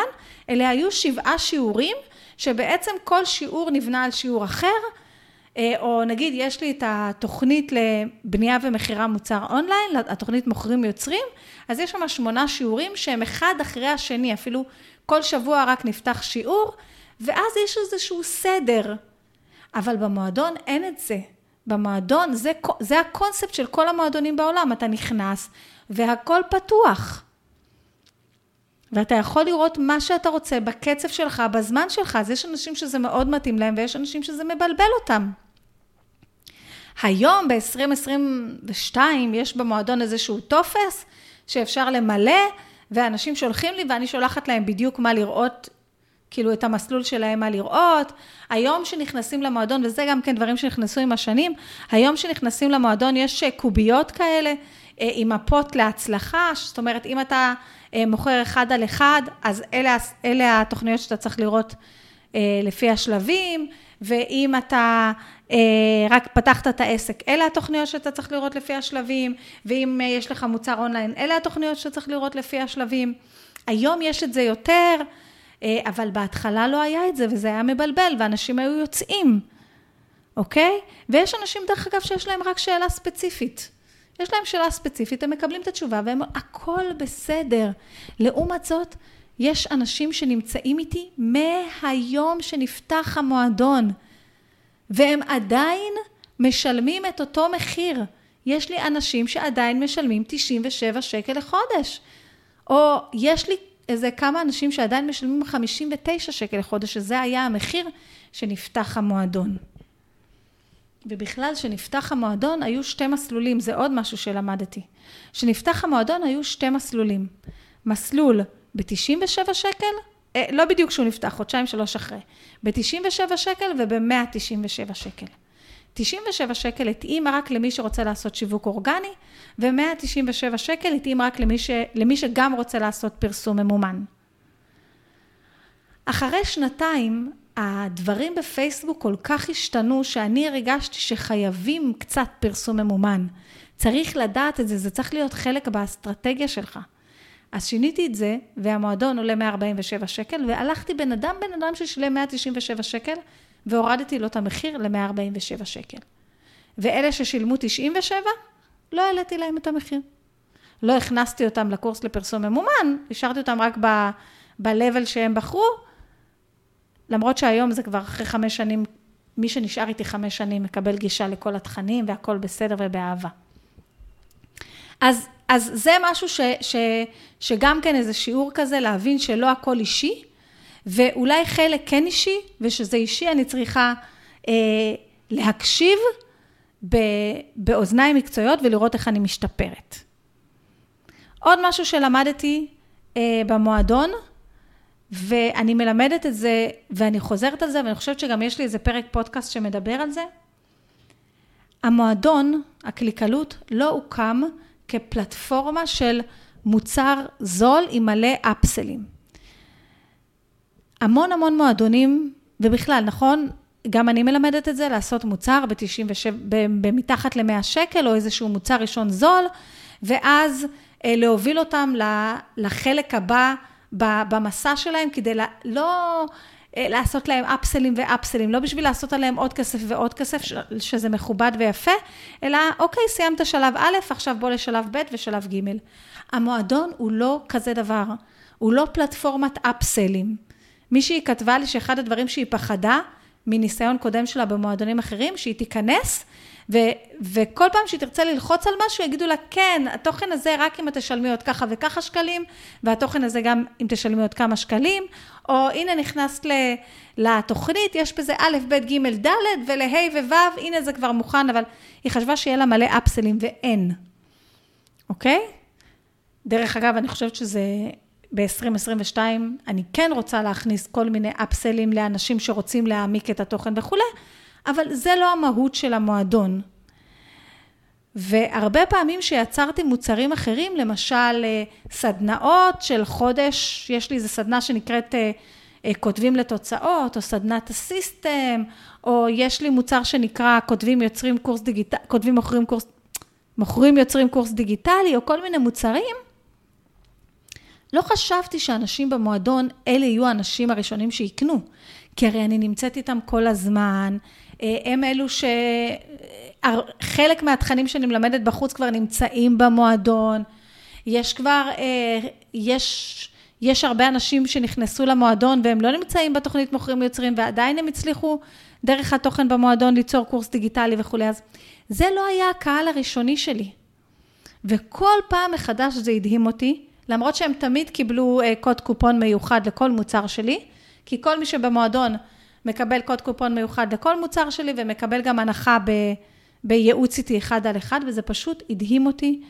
אלה היו שבעה שיעורים, שבעצם כל שיעור נבנה על שיעור אחר, אה, או נגיד יש לי את התוכנית לבנייה ומכירה מוצר אונליין, התוכנית מוכרים יוצרים, אז יש שם שמונה שיעורים שהם אחד אחרי השני, אפילו כל שבוע רק נפתח שיעור, ואז יש איזשהו סדר. אבל במועדון אין את זה. במועדון, זה, זה הקונספט של כל המועדונים בעולם, אתה נכנס והכל פתוח. ואתה יכול לראות מה שאתה רוצה בקצב שלך, בזמן שלך. אז יש אנשים שזה מאוד מתאים להם ויש אנשים שזה מבלבל אותם. היום, ב-2022, יש במועדון איזשהו טופס שאפשר למלא, ואנשים שולחים לי ואני שולחת להם בדיוק מה לראות, כאילו את המסלול שלהם מה לראות. היום שנכנסים למועדון, וזה גם כן דברים שנכנסו עם השנים, היום שנכנסים למועדון יש קוביות כאלה אה, עם מפות להצלחה, זאת אומרת, אם אתה אה, מוכר אחד על אחד, אז אלה, אלה התוכניות שאתה צריך לראות אה, לפי השלבים, ואם אתה רק פתחת את העסק, אלה התוכניות שאתה צריך לראות לפי השלבים, ואם יש לך מוצר אונליין, אלה התוכניות שאתה צריך לראות לפי השלבים. היום יש את זה יותר, אבל בהתחלה לא היה את זה, וזה היה מבלבל, ואנשים היו יוצאים. אוקיי? ויש אנשים, דרך אגב, שיש להם רק שאלה ספציפית. יש להם שאלה ספציפית, הם מקבלים את התשובה והם, הכל בסדר. לעומת זאת, יש אנשים שנמצאים איתי מהיום שנפתח המועדון, והם עדיין משלמים את אותו מחיר. יש לי אנשים שעדיין משלמים 97 שקל לחודש. או יש לי איזה כמה אנשים שעדיין משלמים 59 שקל לחודש, שזה היה המחיר שנפתח המועדון. ובכלל, כשנפתח המועדון היו שתי מסלולים, זה עוד משהו שלמדתי. כשנפתח המועדון היו שתי מסלולים. מסלול ב-97 שקל, אה, לא בדיוק כשהוא נפתח, חודשיים שלוש אחרי, ב-97 שקל וב-197 שקל. 97 שקל התאים רק למי שרוצה לעשות שיווק אורגני, ו-197 שקל התאים רק למי, ש... למי שגם רוצה לעשות פרסום ממומן. אחרי שנתיים, הדברים בפייסבוק כל כך השתנו, שאני הרגשתי שחייבים קצת פרסום ממומן. צריך לדעת את זה, זה צריך להיות חלק באסטרטגיה שלך. אז שיניתי את זה, והמועדון עולה 147 שקל, והלכתי בן אדם בן אדם ששילם 197 שקל, והורדתי לו את המחיר ל-147 שקל. ואלה ששילמו 97, לא העליתי להם את המחיר. לא הכנסתי אותם לקורס לפרסום ממומן, השארתי אותם רק ב-level שהם בחרו, למרות שהיום זה כבר אחרי חמש שנים, מי שנשאר איתי חמש שנים מקבל גישה לכל התכנים והכל בסדר ובאהבה. אז, אז זה משהו ש, ש, שגם כן איזה שיעור כזה, להבין שלא הכל אישי, ואולי חלק כן אישי, ושזה אישי אני צריכה אה, להקשיב ב, באוזניים מקצועיות ולראות איך אני משתפרת. עוד משהו שלמדתי אה, במועדון, ואני מלמדת את זה, ואני חוזרת על זה, ואני חושבת שגם יש לי איזה פרק פודקאסט שמדבר על זה. המועדון, הקליקלות, לא הוקם כפלטפורמה של מוצר זול עם מלא אפסלים. המון המון מועדונים, ובכלל, נכון? גם אני מלמדת את זה, לעשות מוצר ב-97, במתחת ל-100 שקל, או איזשהו מוצר ראשון זול, ואז אה, להוביל אותם לחלק הבא במסע שלהם, כדי לא אה, לעשות להם אפסלים ואפסלים, לא בשביל לעשות עליהם עוד כסף ועוד כסף, שזה מכובד ויפה, אלא אוקיי, סיימת שלב א', עכשיו בוא לשלב ב' ושלב ג'. המועדון הוא לא כזה דבר, הוא לא פלטפורמת אפסלים. מישהי כתבה לי שאחד הדברים שהיא פחדה, מניסיון קודם שלה במועדונים אחרים, שהיא תיכנס ו, וכל פעם שהיא תרצה ללחוץ על משהו, יגידו לה, כן, התוכן הזה רק אם את תשלמי עוד ככה וככה שקלים, והתוכן הזה גם אם תשלמי עוד כמה שקלים, או הנה נכנסת לתוכנית, יש בזה א', ב', ג', ד', ולה' וו', הנה זה כבר מוכן, אבל היא חשבה שיהיה לה מלא אפסלים, ואין, אוקיי? דרך אגב, אני חושבת שזה ב-2022, אני כן רוצה להכניס כל מיני אפסלים לאנשים שרוצים להעמיק את התוכן וכולי, אבל זה לא המהות של המועדון. והרבה פעמים שיצרתי מוצרים אחרים, למשל אה, סדנאות של חודש, יש לי איזו סדנה שנקראת אה, אה, כותבים לתוצאות, או סדנת הסיסטם, או יש לי מוצר שנקרא כותבים יוצרים קורס דיגיטלי, כותבים מוכרים קורס, מוכרים יוצרים קורס דיגיטלי, או כל מיני מוצרים. לא חשבתי שאנשים במועדון, אלה יהיו האנשים הראשונים שיקנו, כי הרי אני נמצאת איתם כל הזמן, הם אלו שחלק מהתכנים שאני מלמדת בחוץ כבר נמצאים במועדון. יש כבר, אה, יש, יש הרבה אנשים שנכנסו למועדון והם לא נמצאים בתוכנית מוכרים יוצרים ועדיין הם הצליחו דרך התוכן במועדון ליצור קורס דיגיטלי וכולי. אז זה לא היה הקהל הראשוני שלי. וכל פעם מחדש זה הדהים אותי, למרות שהם תמיד קיבלו אה, קוד קופון מיוחד לכל מוצר שלי, כי כל מי שבמועדון מקבל קוד קופון מיוחד לכל מוצר שלי ומקבל גם הנחה ב, בייעוץ איתי אחד על אחד, וזה פשוט הדהים אותי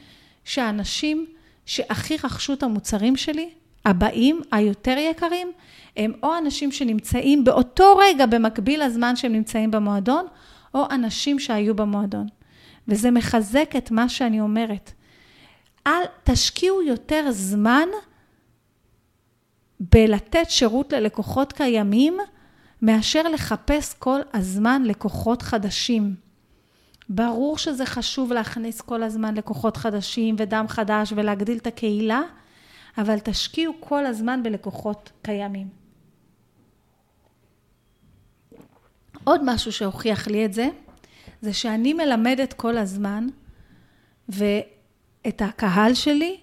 שהאנשים שהכי רכשו את המוצרים שלי, הבאים, היותר יקרים, הם או אנשים שנמצאים באותו רגע במקביל לזמן שהם נמצאים במועדון, או אנשים שהיו במועדון. וזה מחזק את מה שאני אומרת. אל תשקיעו יותר זמן בלתת שירות ללקוחות קיימים, מאשר לחפש כל הזמן לקוחות חדשים. ברור שזה חשוב להכניס כל הזמן לקוחות חדשים ודם חדש ולהגדיל את הקהילה, אבל תשקיעו כל הזמן בלקוחות קיימים. עוד משהו שהוכיח לי את זה, זה שאני מלמדת כל הזמן, ואת הקהל שלי,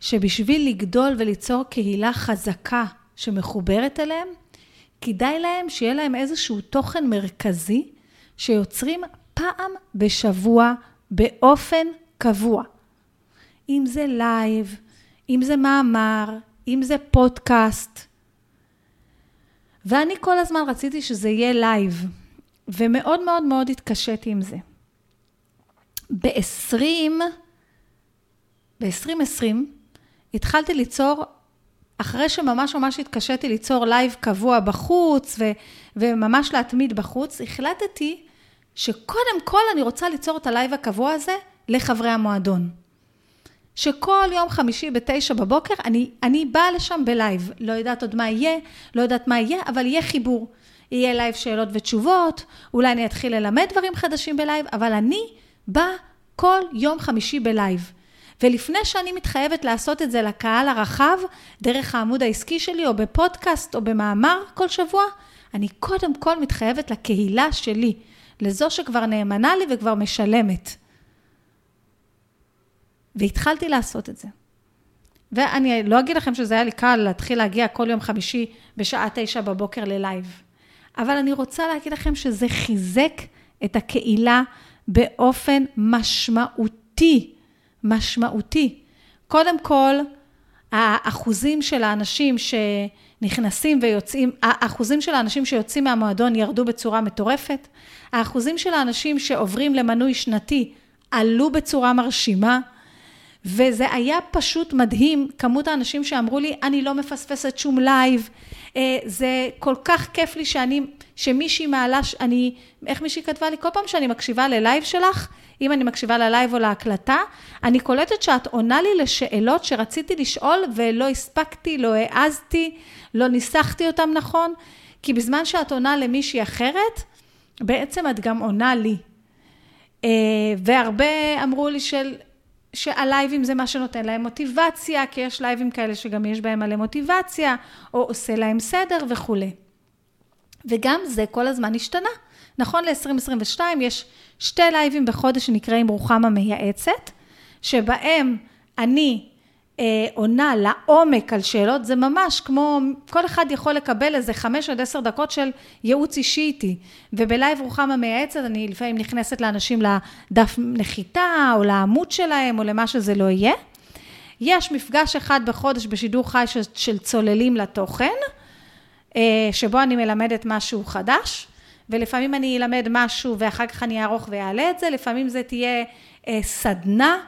שבשביל לגדול וליצור קהילה חזקה שמחוברת אליהם, כדאי להם שיהיה להם איזשהו תוכן מרכזי שיוצרים פעם בשבוע באופן קבוע. אם זה לייב, אם זה מאמר, אם זה פודקאסט. ואני כל הזמן רציתי שזה יהיה לייב, ומאוד מאוד מאוד התקשיתי עם זה. ב-20, ב-2020 התחלתי ליצור, אחרי שממש ממש התקשיתי ליצור לייב קבוע בחוץ, ו, וממש להתמיד בחוץ, החלטתי שקודם כל אני רוצה ליצור את הלייב הקבוע הזה לחברי המועדון. שכל יום חמישי בתשע בבוקר אני, אני באה לשם בלייב. לא יודעת עוד מה יהיה, לא יודעת מה יהיה, אבל יהיה חיבור. יהיה לייב שאלות ותשובות, אולי אני אתחיל ללמד דברים חדשים בלייב, אבל אני באה כל יום חמישי בלייב. ולפני שאני מתחייבת לעשות את זה לקהל הרחב, דרך העמוד העסקי שלי, או בפודקאסט, או במאמר כל שבוע, אני קודם כל מתחייבת לקהילה שלי, לזו שכבר נאמנה לי וכבר משלמת. והתחלתי לעשות את זה. ואני לא אגיד לכם שזה היה לי קל להתחיל להגיע כל יום חמישי בשעה תשע בבוקר ללייב. אבל אני רוצה להגיד לכם שזה חיזק את הקהילה באופן משמעותי, משמעותי. קודם כל, האחוזים של האנשים שנכנסים ויוצאים, האחוזים של האנשים שיוצאים מהמועדון ירדו בצורה מטורפת, האחוזים של האנשים שעוברים למנוי שנתי עלו בצורה מרשימה, וזה היה פשוט מדהים, כמות האנשים שאמרו לי, אני לא מפספסת שום לייב, זה כל כך כיף לי שאני, שמישהי מעלה, אני, איך מישהי כתבה לי? כל פעם שאני מקשיבה ללייב שלך, אם אני מקשיבה ללייב או להקלטה, אני קולטת שאת עונה לי לשאלות שרציתי לשאול ולא הספקתי, לא העזתי, לא ניסחתי אותן נכון, כי בזמן שאת עונה למישהי אחרת, בעצם את גם עונה לי. אה, והרבה אמרו לי של... שהלייבים זה מה שנותן להם מוטיבציה, כי יש לייבים כאלה שגם יש בהם מלא מוטיבציה, או עושה להם סדר וכולי. וגם זה כל הזמן השתנה. נכון ל-2022 יש שתי לייבים בחודש שנקראים רוחמה מייעצת, שבהם אני עונה לעומק על שאלות, זה ממש כמו, כל אחד יכול לקבל איזה חמש עד עשר דקות של ייעוץ אישי איתי. ובלייב רוחמה מייעצת, אני לפעמים נכנסת לאנשים לדף נחיתה, או לעמוד שלהם, או למה שזה לא יהיה. יש מפגש אחד בחודש בשידור חי של, של צוללים לתוכן, אה, שבו אני מלמדת משהו חדש, ולפעמים אני אלמד משהו ואחר כך אני אערוך ואעלה את זה, לפעמים זה תהיה אה, סדנה.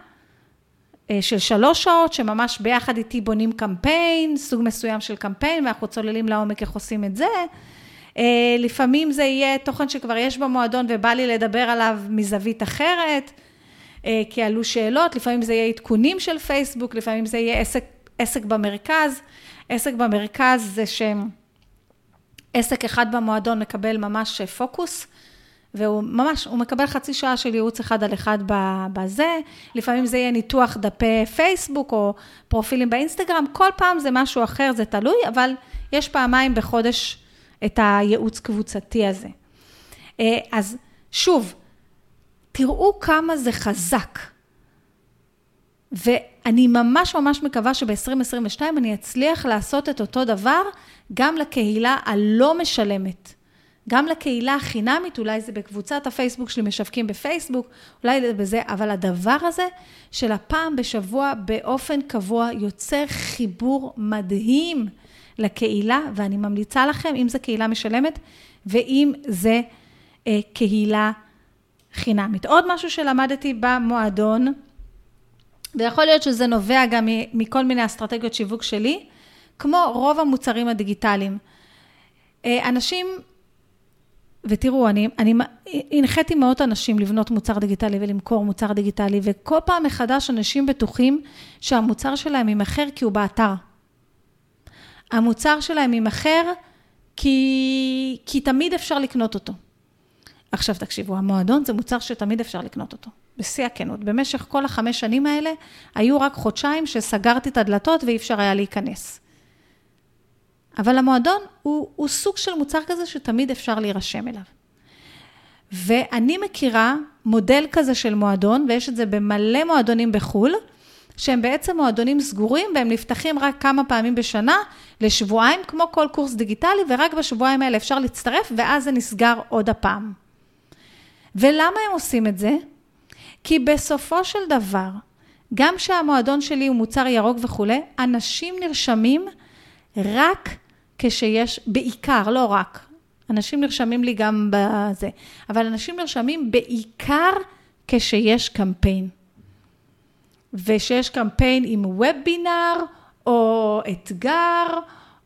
אה, של שלוש שעות, שממש ביחד איתי בונים קמפיין, סוג מסוים של קמפיין, ואנחנו צוללים לעומק איך עושים את זה. אה, לפעמים זה יהיה תוכן שכבר יש במועדון ובא לי לדבר עליו מזווית אחרת, אה, כי עלו שאלות, לפעמים זה יהיה עדכונים של פייסבוק, לפעמים זה יהיה עסק, עסק במרכז. עסק במרכז זה שעסק אחד במועדון מקבל ממש פוקוס. והוא ממש, הוא מקבל חצי שעה של ייעוץ אחד על אחד בזה, לפעמים זה יהיה ניתוח דפי פייסבוק או פרופילים באינסטגרם, כל פעם זה משהו אחר, זה תלוי, אבל יש פעמיים בחודש את הייעוץ קבוצתי הזה. אה, אז שוב, תראו כמה זה חזק. ואני ממש ממש מקווה שב-2022 אני אצליח לעשות את אותו דבר גם לקהילה הלא משלמת. גם לקהילה החינמית, אולי זה בקבוצת הפייסבוק שלי, משווקים בפייסבוק, אולי זה בזה, אבל הדבר הזה של הפעם בשבוע באופן קבוע יוצר חיבור מדהים לקהילה, ואני ממליצה לכם, אם זו קהילה משלמת, ואם זה אה, קהילה חינמית. עוד משהו שלמדתי במועדון, ויכול להיות שזה נובע גם מכל מיני אסטרטגיות שיווק שלי, כמו רוב המוצרים הדיגיטליים. אה, אנשים ותראו, אני, אני הנחיתי מאות אנשים לבנות מוצר דיגיטלי ולמכור מוצר דיגיטלי, וכל פעם מחדש אנשים בטוחים שהמוצר שלהם יימכר כי הוא באתר. המוצר שלהם יימכר כי, כי תמיד אפשר לקנות אותו. עכשיו תקשיבו, המועדון זה מוצר שתמיד אפשר לקנות אותו, בשיא הכנות. במשך כל החמש שנים האלה, היו רק חודשיים שסגרתי את הדלתות ואי אפשר היה להיכנס. אבל המועדון הוא, הוא סוג של מוצר כזה שתמיד אפשר להירשם אליו. ואני מכירה מודל כזה של מועדון, ויש את זה במלא מועדונים בחו"ל, שהם בעצם מועדונים סגורים, והם נפתחים רק כמה פעמים בשנה, לשבועיים, כמו כל קורס דיגיטלי, ורק בשבועיים האלה אפשר להצטרף, ואז זה נסגר עוד הפעם. ולמה הם עושים את זה? כי בסופו של דבר, גם שהמועדון שלי הוא מוצר ירוק וכולי, אנשים נרשמים רק כשיש, בעיקר, לא רק, אנשים נרשמים לי גם בזה, אבל אנשים נרשמים בעיקר כשיש קמפיין. ושיש קמפיין עם וובינר, או אתגר,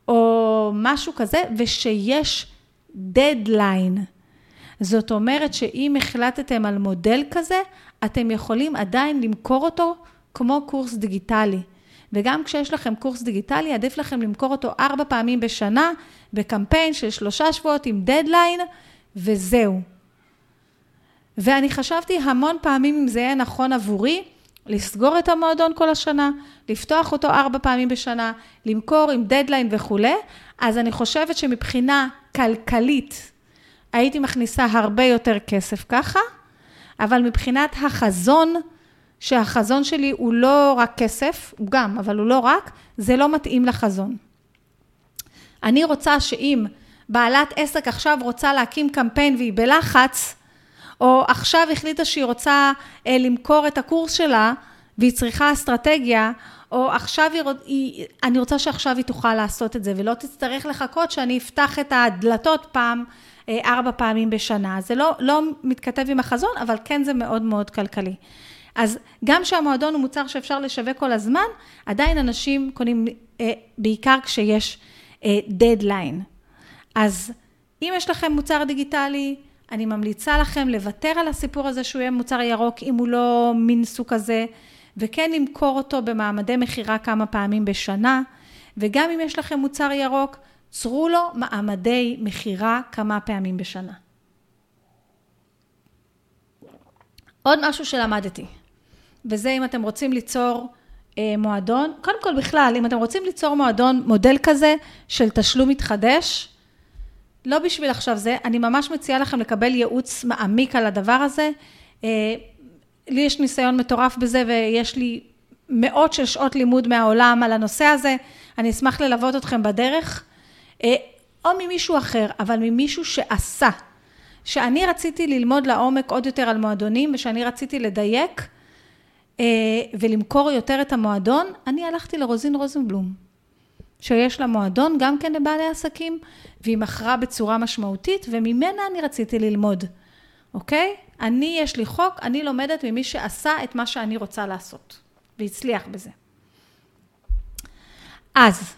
או משהו כזה, ושיש דדליין. זאת אומרת שאם החלטתם על מודל כזה, אתם יכולים עדיין למכור אותו כמו קורס דיגיטלי. וגם כשיש לכם קורס דיגיטלי, עדיף לכם למכור אותו ארבע פעמים בשנה, בקמפיין של שלושה שבועות עם דדליין, וזהו. ואני חשבתי המון פעמים אם זה יהיה נכון עבורי, לסגור את המועדון כל השנה, לפתוח אותו ארבע פעמים בשנה, למכור עם דדליין וכולי, אז אני חושבת שמבחינה כלכלית הייתי מכניסה הרבה יותר כסף ככה, אבל מבחינת החזון, שהחזון שלי הוא לא רק כסף, הוא גם, אבל הוא לא רק, זה לא מתאים לחזון. אני רוצה שאם בעלת עסק עכשיו רוצה להקים קמפיין והיא בלחץ, או עכשיו החליטה שהיא רוצה אה, למכור את הקורס שלה והיא צריכה אסטרטגיה, או עכשיו היא, היא, אני רוצה שעכשיו היא תוכל לעשות את זה, ולא תצטרך לחכות שאני אפתח את הדלתות פעם, אה, ארבע פעמים בשנה. זה לא, לא מתכתב עם החזון, אבל כן זה מאוד מאוד כלכלי. אז גם שהמועדון הוא מוצר שאפשר לשווק כל הזמן, עדיין אנשים קונים אה, בעיקר כשיש דדליין. אז אם יש לכם מוצר דיגיטלי, אני ממליצה לכם לוותר על הסיפור הזה שהוא יהיה מוצר ירוק, אם הוא לא מין סוג כזה, וכן למכור אותו במעמדי מכירה כמה פעמים בשנה, וגם אם יש לכם מוצר ירוק, צרו לו מעמדי מכירה כמה פעמים בשנה. עוד משהו שלמדתי, וזה אם אתם רוצים ליצור אה, מועדון, קודם כל בכלל, אם אתם רוצים ליצור מועדון, מודל כזה של תשלום מתחדש, לא בשביל עכשיו זה, אני ממש מציעה לכם לקבל ייעוץ מעמיק על הדבר הזה. אה, לי יש ניסיון מטורף בזה ויש לי מאות של שעות לימוד מהעולם על הנושא הזה, אני אשמח ללוות אתכם בדרך, אה, או ממישהו אחר, אבל ממישהו שעשה. שאני רציתי ללמוד לעומק עוד יותר על מועדונים ושאני רציתי לדייק ולמכור יותר את המועדון, אני הלכתי לרוזין רוזנבלום. שיש לה מועדון גם כן לבעלי עסקים, והיא מכרה בצורה משמעותית, וממנה אני רציתי ללמוד, אוקיי? אני, יש לי חוק, אני לומדת ממי שעשה את מה שאני רוצה לעשות, והצליח בזה. אז,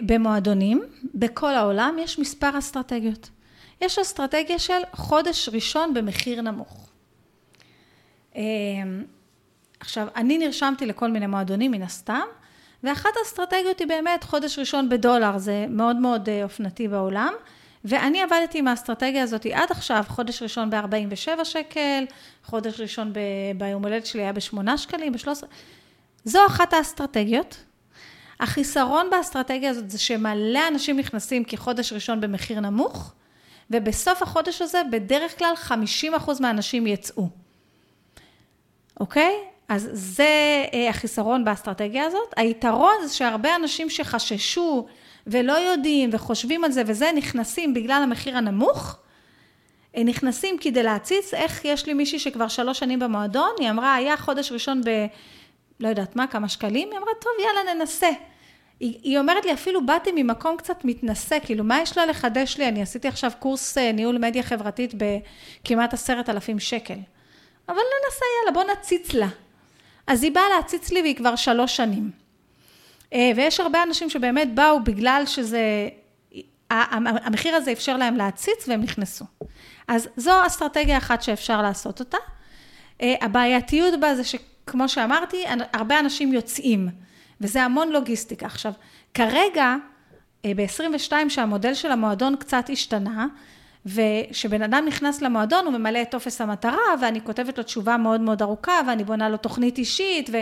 במועדונים, בכל העולם, יש מספר אסטרטגיות. יש אסטרטגיה של חודש ראשון במחיר נמוך. אמ, עכשיו, אני נרשמתי לכל מיני מועדונים מן הסתם, ואחת האסטרטגיות היא באמת חודש ראשון בדולר, זה מאוד מאוד אה, אופנתי בעולם. ואני עבדתי עם האסטרטגיה הזאת עד עכשיו, חודש ראשון ב-47 שקל, חודש ראשון ב- ביום הולדת שלי היה ב-8 שקלים, ב-13... זו אחת האסטרטגיות. החיסרון באסטרטגיה הזאת זה שמלא אנשים נכנסים כחודש ראשון במחיר נמוך, ובסוף החודש הזה בדרך כלל 50% מהאנשים יצאו. אוקיי? אז זה אה, החיסרון באסטרטגיה הזאת. היתרון זה שהרבה אנשים שחששו ולא יודעים וחושבים על זה וזה, נכנסים בגלל המחיר הנמוך, אה, נכנסים כדי להציץ, איך יש לי מישהי שכבר שלוש שנים במועדון, היא אמרה, היה חודש ראשון ב... לא יודעת מה, כמה שקלים, היא אמרה, טוב, יאללה, ננסה. היא, היא אומרת לי, אפילו באתי ממקום קצת מתנשא, כאילו, מה יש לה לחדש לי? אני עשיתי עכשיו קורס אה, ניהול מדיה חברתית בכמעט עשרת אלפים שקל. אבל ננסה, יאללה, בוא נציץ לה. אז היא באה להציץ לי והיא כבר שלוש שנים. אה, ויש הרבה אנשים שבאמת באו בגלל שזה, המחיר הזה אפשר להם להציץ והם נכנסו. אז זו אסטרטגיה אחת שאפשר לעשות אותה. אה, הבעייתיות בה זה שכמו שאמרתי, הרבה אנשים יוצאים, וזה המון לוגיסטיקה. עכשיו, כרגע, אה, ב-22 שהמודל של המועדון קצת השתנה, וכשבן אדם נכנס למועדון הוא ממלא את טופס המטרה ואני כותבת לו תשובה מאוד מאוד ארוכה ואני בונה לו תוכנית אישית ו,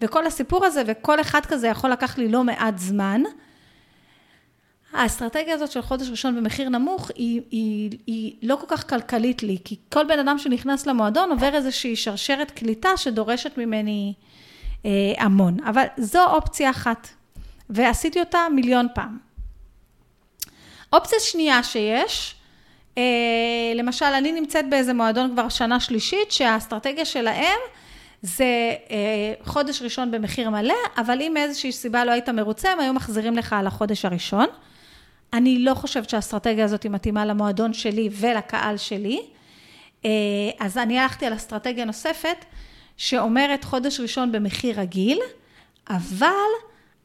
וכל הסיפור הזה וכל אחד כזה יכול לקח לי לא מעט זמן. האסטרטגיה הזאת של חודש ראשון במחיר נמוך היא, היא, היא לא כל כך כלכלית לי, כי כל בן אדם שנכנס למועדון עובר איזושהי שרשרת קליטה שדורשת ממני אה, המון. אבל זו אופציה אחת, ועשיתי אותה מיליון פעם. אופציה שנייה שיש, למשל, אני נמצאת באיזה מועדון כבר שנה שלישית, שהאסטרטגיה שלהם זה אה, חודש ראשון במחיר מלא, אבל אם מאיזושהי סיבה לא היית מרוצה, הם היו מחזירים לך על החודש הראשון. אני לא חושבת שהאסטרטגיה הזאת היא מתאימה למועדון שלי ולקהל שלי. אה, אז אני הלכתי על אסטרטגיה נוספת, שאומרת חודש ראשון במחיר רגיל, אבל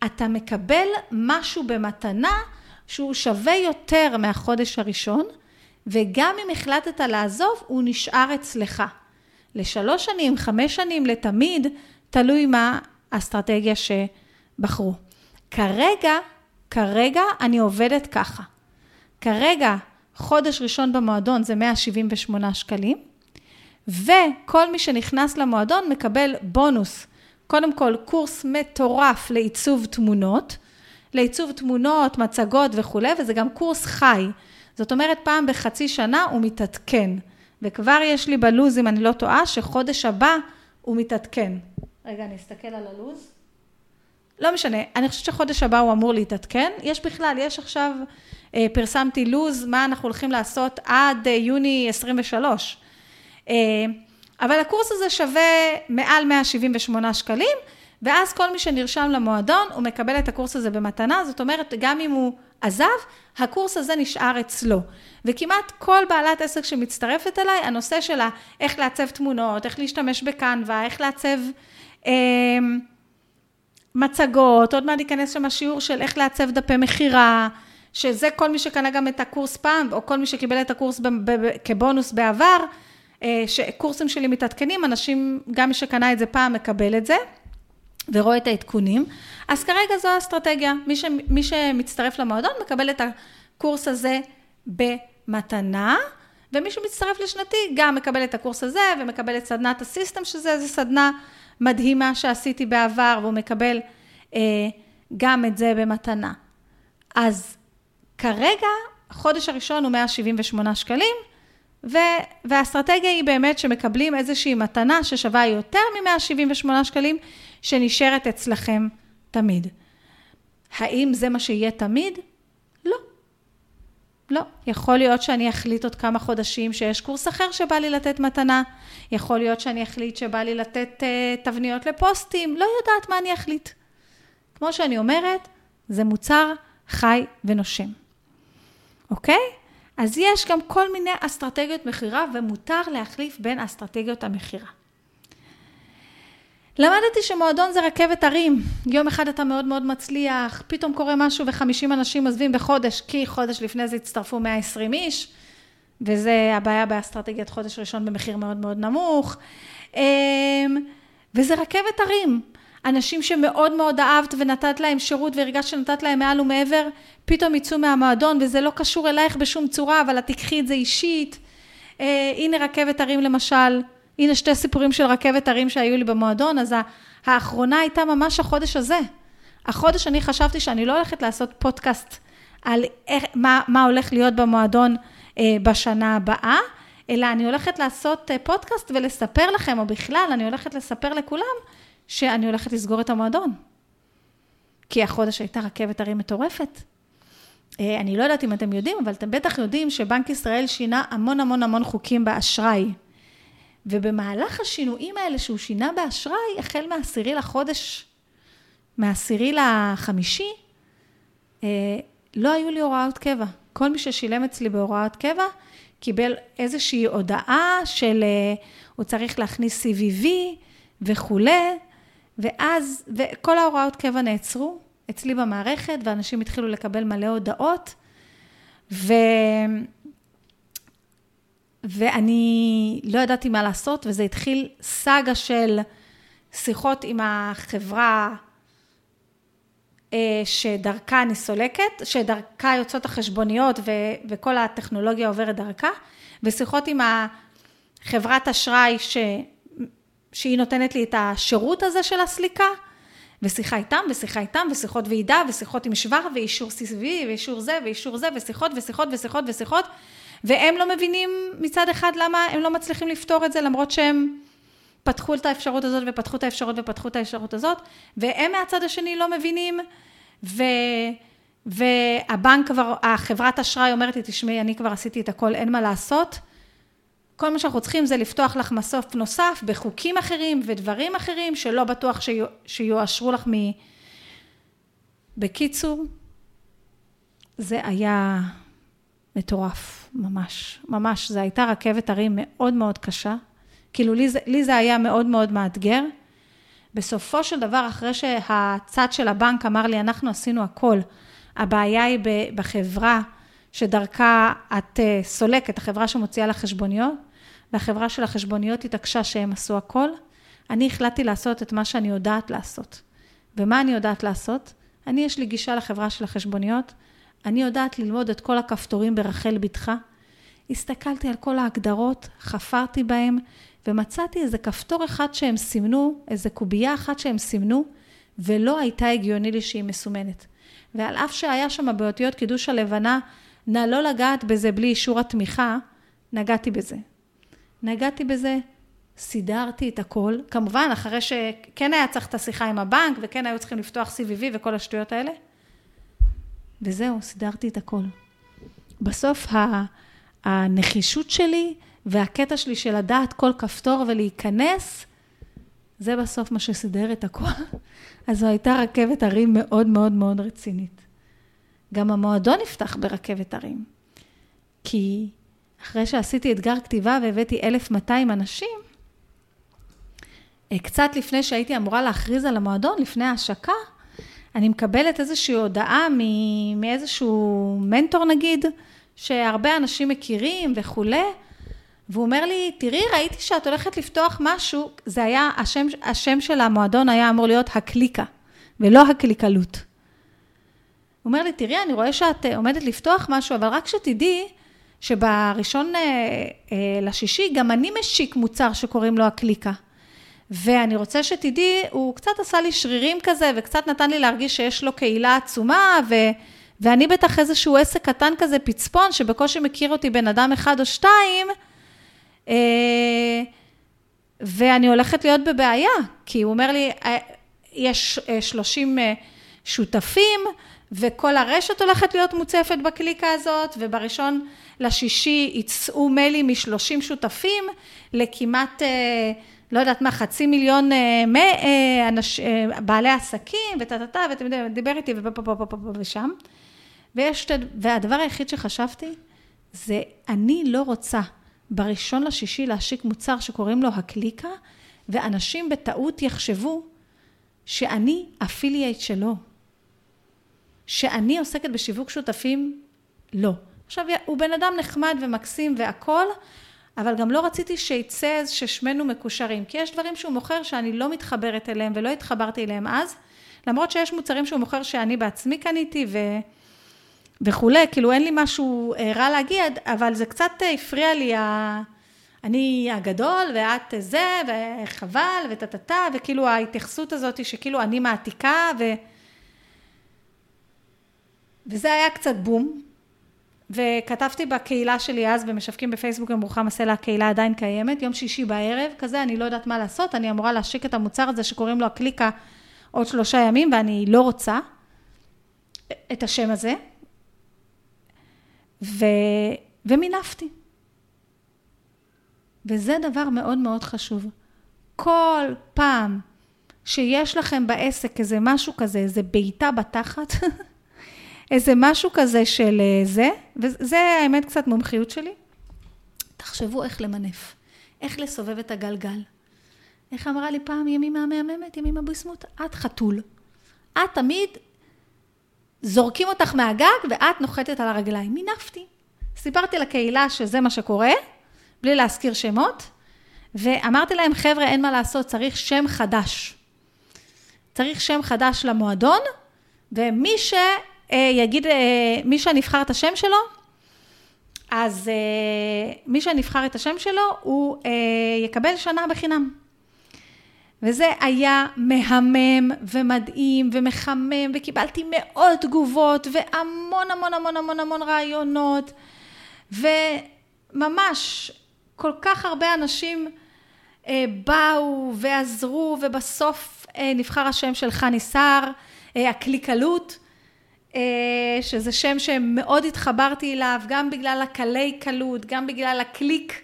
אתה מקבל משהו במתנה שהוא שווה יותר מהחודש הראשון, וגם אם החלטת לעזוב, הוא נשאר אצלך. לשלוש שנים, חמש שנים, לתמיד, תלוי מה האסטרטגיה שבחרו. כרגע, כרגע אני עובדת ככה. כרגע, חודש ראשון במועדון זה 178 שקלים, וכל מי שנכנס למועדון מקבל בונוס. קודם כל, קורס מטורף לעיצוב תמונות, לעיצוב תמונות, מצגות וכולי, וזה גם קורס חי. זאת אומרת, פעם בחצי שנה הוא מתעדכן. וכבר יש לי בלוז, אם אני לא טועה, שחודש הבא הוא מתעדכן. רגע, אני אסתכל על הלוז. לא משנה, אני חושבת שחודש הבא הוא אמור להתעדכן. יש בכלל, יש עכשיו, אה, פרסמתי לוז, מה אנחנו הולכים לעשות עד אה, יוני 23. אה, אבל הקורס הזה שווה מעל 178 שקלים, ואז כל מי שנרשם למועדון, הוא מקבל את הקורס הזה במתנה, זאת אומרת, גם אם הוא עזב, הקורס הזה נשאר אצלו. וכמעט כל בעלת עסק שמצטרפת אליי, הנושא שלה איך לעצב תמונות, איך להשתמש בקנווה, איך לעצב אה, מצגות, עוד מעט ייכנס שם השיעור של איך לעצב דפי מכירה, שזה כל מי שקנה גם את הקורס פעם, או כל מי שקיבל את הקורס ב- ב- ב- כבונוס בעבר, אה, שקורסים שלי מתעדכנים, אנשים, גם מי שקנה את זה פעם מקבל את זה. ורואה את העדכונים. אז כרגע זו האסטרטגיה. מי, ש, מי שמצטרף למועדון מקבל את הקורס הזה במתנה, ומי שמצטרף לשנתי גם מקבל את הקורס הזה ומקבל את סדנת הסיסטם, שזה איזו סדנה מדהימה שעשיתי בעבר, והוא מקבל אה, גם את זה במתנה. אז כרגע, החודש הראשון הוא 178 שקלים, ו- והאסטרטגיה היא באמת שמקבלים איזושהי מתנה ששווה יותר מ-178 שקלים, שנשארת אצלכם תמיד. האם זה מה שיהיה תמיד? לא. לא. יכול להיות שאני אחליט עוד כמה חודשים שיש קורס אחר שבא לי לתת מתנה. יכול להיות שאני אחליט שבא לי לתת uh, תבניות לפוסטים. לא יודעת מה אני אחליט. כמו שאני אומרת, זה מוצר חי ונושם. אוקיי? אז יש גם כל מיני אסטרטגיות מכירה ומותר להחליף בין אסטרטגיות המכירה. למדתי שמועדון זה רכבת הרים. יום אחד אתה מאוד מאוד מצליח, פתאום קורה משהו וחמישים אנשים עוזבים בחודש, כי חודש לפני זה הצטרפו 120 איש, וזה הבעיה באסטרטגיית חודש ראשון במחיר מאוד מאוד נמוך. אמ, וזה רכבת הרים. אנשים שמאוד מאוד אהבת ונתת להם שירות והרגשת שנתת להם מעל ומעבר, פתאום יצאו מהמועדון וזה לא קשור אלייך בשום צורה, אבל את תיקחי את זה אישית. אה, הנה רכבת הרים למשל, הנה שתי סיפורים של רכבת הרים שהיו לי במועדון, אז האחרונה הייתה ממש החודש הזה. החודש אני חשבתי שאני לא הולכת לעשות פודקאסט על איך, מה, מה הולך להיות במועדון אה, בשנה הבאה, אלא אני הולכת לעשות אה, פודקאסט ולספר לכם, או בכלל, אני הולכת לספר לכולם שאני הולכת לסגור את המועדון. כי החודש הייתה רכבת הרים מטורפת. אה, אני לא יודעת אם אתם יודעים, אבל אתם בטח יודעים שבנק ישראל שינה המון המון המון חוקים באשראי. ובמהלך השינויים האלה שהוא שינה באשראי, החל מהעשירי לחודש, מהעשירי לחמישי, אה, לא היו לי הוראות קבע. כל מי ששילם אצלי בהוראות קבע, קיבל איזושהי הודעה של אה, הוא צריך להכניס CVV וכולי, ואז, וכל ההוראות קבע נעצרו אצלי במערכת, ואנשים התחילו לקבל מלא הודעות, ו... ואני לא ידעתי מה לעשות, וזה התחיל סאגה של שיחות עם החברה אה, שדרכה אני סולקת, שדרכה יוצאות החשבוניות ו- וכל הטכנולוגיה עוברת דרכה, ושיחות עם החברת אשראי ש- שהיא נותנת לי את השירות הזה של הסליקה, ושיחה איתם, ושיחה איתם, ושיחות ועידה, ושיחות עם שוואר, ואישור CSV, ואישור זה, ואישור זה, ושיחות, ושיחות, ושיחות, ושיחות, והם לא מבינים מצד אחד למה הם לא מצליחים לפתור את זה, למרות שהם פתחו את האפשרות הזאת, ופתחו את האפשרות, ופתחו את האפשרות הזאת, והם מהצד השני לא מבינים, ו... והבנק כבר, החברת אשראי אומרת לי, תשמעי, אני כבר עשיתי את הכל, אין מה לעשות. כל מה שאנחנו צריכים זה לפתוח לך מסוף נוסף בחוקים אחרים ודברים אחרים שלא בטוח שיואשרו לך מ... בקיצור, זה היה מטורף, ממש, ממש. זו הייתה רכבת הרים מאוד מאוד קשה. כאילו, לי זה, לי זה היה מאוד מאוד מאתגר. בסופו של דבר, אחרי שהצד של הבנק אמר לי, אנחנו עשינו הכל, הבעיה היא בחברה שדרכה את אה, סולקת, החברה שמוציאה לך חשבוניות, והחברה של החשבוניות התעקשה שהם עשו הכל, אני החלטתי לעשות את מה שאני יודעת לעשות. ומה אני יודעת לעשות? אני, יש לי גישה לחברה של החשבוניות, אני יודעת ללמוד את כל הכפתורים ברחל בתך. הסתכלתי על כל ההגדרות, חפרתי בהם, ומצאתי איזה כפתור אחד שהם סימנו, איזה קובייה אחת שהם סימנו, ולא הייתה הגיוני לי שהיא מסומנת. ועל אף שהיה שם באותיות קידוש הלבנה, נא לא לגעת בזה בלי אישור התמיכה, נגעתי בזה. נגעתי בזה, סידרתי את הכל, כמובן, אחרי שכן היה צריך את השיחה עם הבנק, וכן היו צריכים לפתוח CVV וכל השטויות האלה, וזהו, סידרתי את הכל. בסוף הנחישות שלי והקטע שלי של לדעת כל כפתור ולהיכנס, זה בסוף מה שסידר את הכל. אז זו הייתה רכבת הרים מאוד מאוד מאוד רצינית. גם המועדון נפתח ברכבת הרים. כי אחרי שעשיתי אתגר כתיבה והבאתי 1,200 אנשים, אה, קצת לפני שהייתי אמורה להכריז על המועדון, לפני ההשקה, אני מקבלת איזושהי הודעה מאיזשהו מנטור נגיד, שהרבה אנשים מכירים וכולי, והוא אומר לי, תראי, ראיתי שאת הולכת לפתוח משהו, זה היה, השם, השם של המועדון היה אמור להיות הקליקה, ולא הקליקלות. הוא אומר לי, תראי, אני רואה שאת אה, עומדת לפתוח משהו, אבל רק שתדעי שבראשון אה, אה, לשישי גם אני משיק מוצר שקוראים לו הקליקה. ואני רוצה שתדעי, הוא קצת עשה לי שרירים כזה, וקצת נתן לי להרגיש שיש לו קהילה עצומה, ו... ואני בטח איזשהו עסק קטן כזה, פצפון, שבקושי מכיר אותי בן אדם אחד או שתיים, אה, ואני הולכת להיות בבעיה, כי הוא אומר לי, אה, יש 30 אה, שותפים, וכל הרשת הולכת להיות מוצפת בקליקה הזאת, ובראשון לשישי יצאו מיילים מ-30 שותפים לכמעט, לא יודעת מה, חצי מיליון אנש, בעלי עסקים, וטה-טה-טה, ואתם יודעים, דיבר איתי ופה פה פה פה פה ושם. ויש, והדבר היחיד שחשבתי, זה אני לא רוצה בראשון לשישי להשיק מוצר שקוראים לו הקליקה, ואנשים בטעות יחשבו שאני אפילייט שלו, שאני עוסקת בשיווק שותפים, לא. עכשיו, הוא בן אדם נחמד ומקסים והכול, אבל גם לא רציתי שיצא ששמנו מקושרים, כי יש דברים שהוא מוכר שאני לא מתחברת אליהם ולא התחברתי אליהם אז, למרות שיש מוצרים שהוא מוכר שאני בעצמי קניתי ו... וכולי, כאילו אין לי משהו אה, רע להגיד, אבל זה קצת אה, הפריע לי, ה... אני הגדול ואת זה, וחבל, וטה-טה-טה, וכאילו ההתייחסות הזאת שכאילו אני מעתיקה, ו... וזה היה קצת בום. וכתבתי בקהילה שלי אז במשווקים בפייסבוק עם רוחמה סלע, הקהילה עדיין קיימת, יום שישי בערב כזה, אני לא יודעת מה לעשות, אני אמורה להשיק את המוצר הזה שקוראים לו הקליקה עוד שלושה ימים, ואני לא רוצה את השם הזה. ו... ומינפתי. וזה דבר מאוד מאוד חשוב. כל פעם שיש לכם בעסק איזה משהו כזה, איזה בעיטה בתחת, איזה משהו כזה של אה, זה, וזה האמת קצת מומחיות שלי, תחשבו איך למנף, איך לסובב את הגלגל. איך אמרה לי פעם ימימה המהממת, ימימה ביסמוט? את חתול. את תמיד זורקים אותך מהגג ואת נוחתת על הרגליים. מינפתי. סיפרתי לקהילה שזה מה שקורה, בלי להזכיר שמות, ואמרתי להם, חבר'ה, אין מה לעשות, צריך שם חדש. צריך שם חדש למועדון, ומי שיגיד, אה, מי שנבחר את השם שלו, אז אה, מי שנבחר את השם שלו, הוא אה, יקבל שנה בחינם. וזה היה מהמם ומדהים ומחמם, וקיבלתי מאות תגובות והמון המון המון המון המון רעיונות, וממש כל כך הרבה אנשים אה, באו ועזרו, ובסוף אה, נבחר השם של חני סער, אה, הקליקלות, אה, שזה שם שמאוד התחברתי אליו, גם בגלל הקלי קלות, גם בגלל הקליק,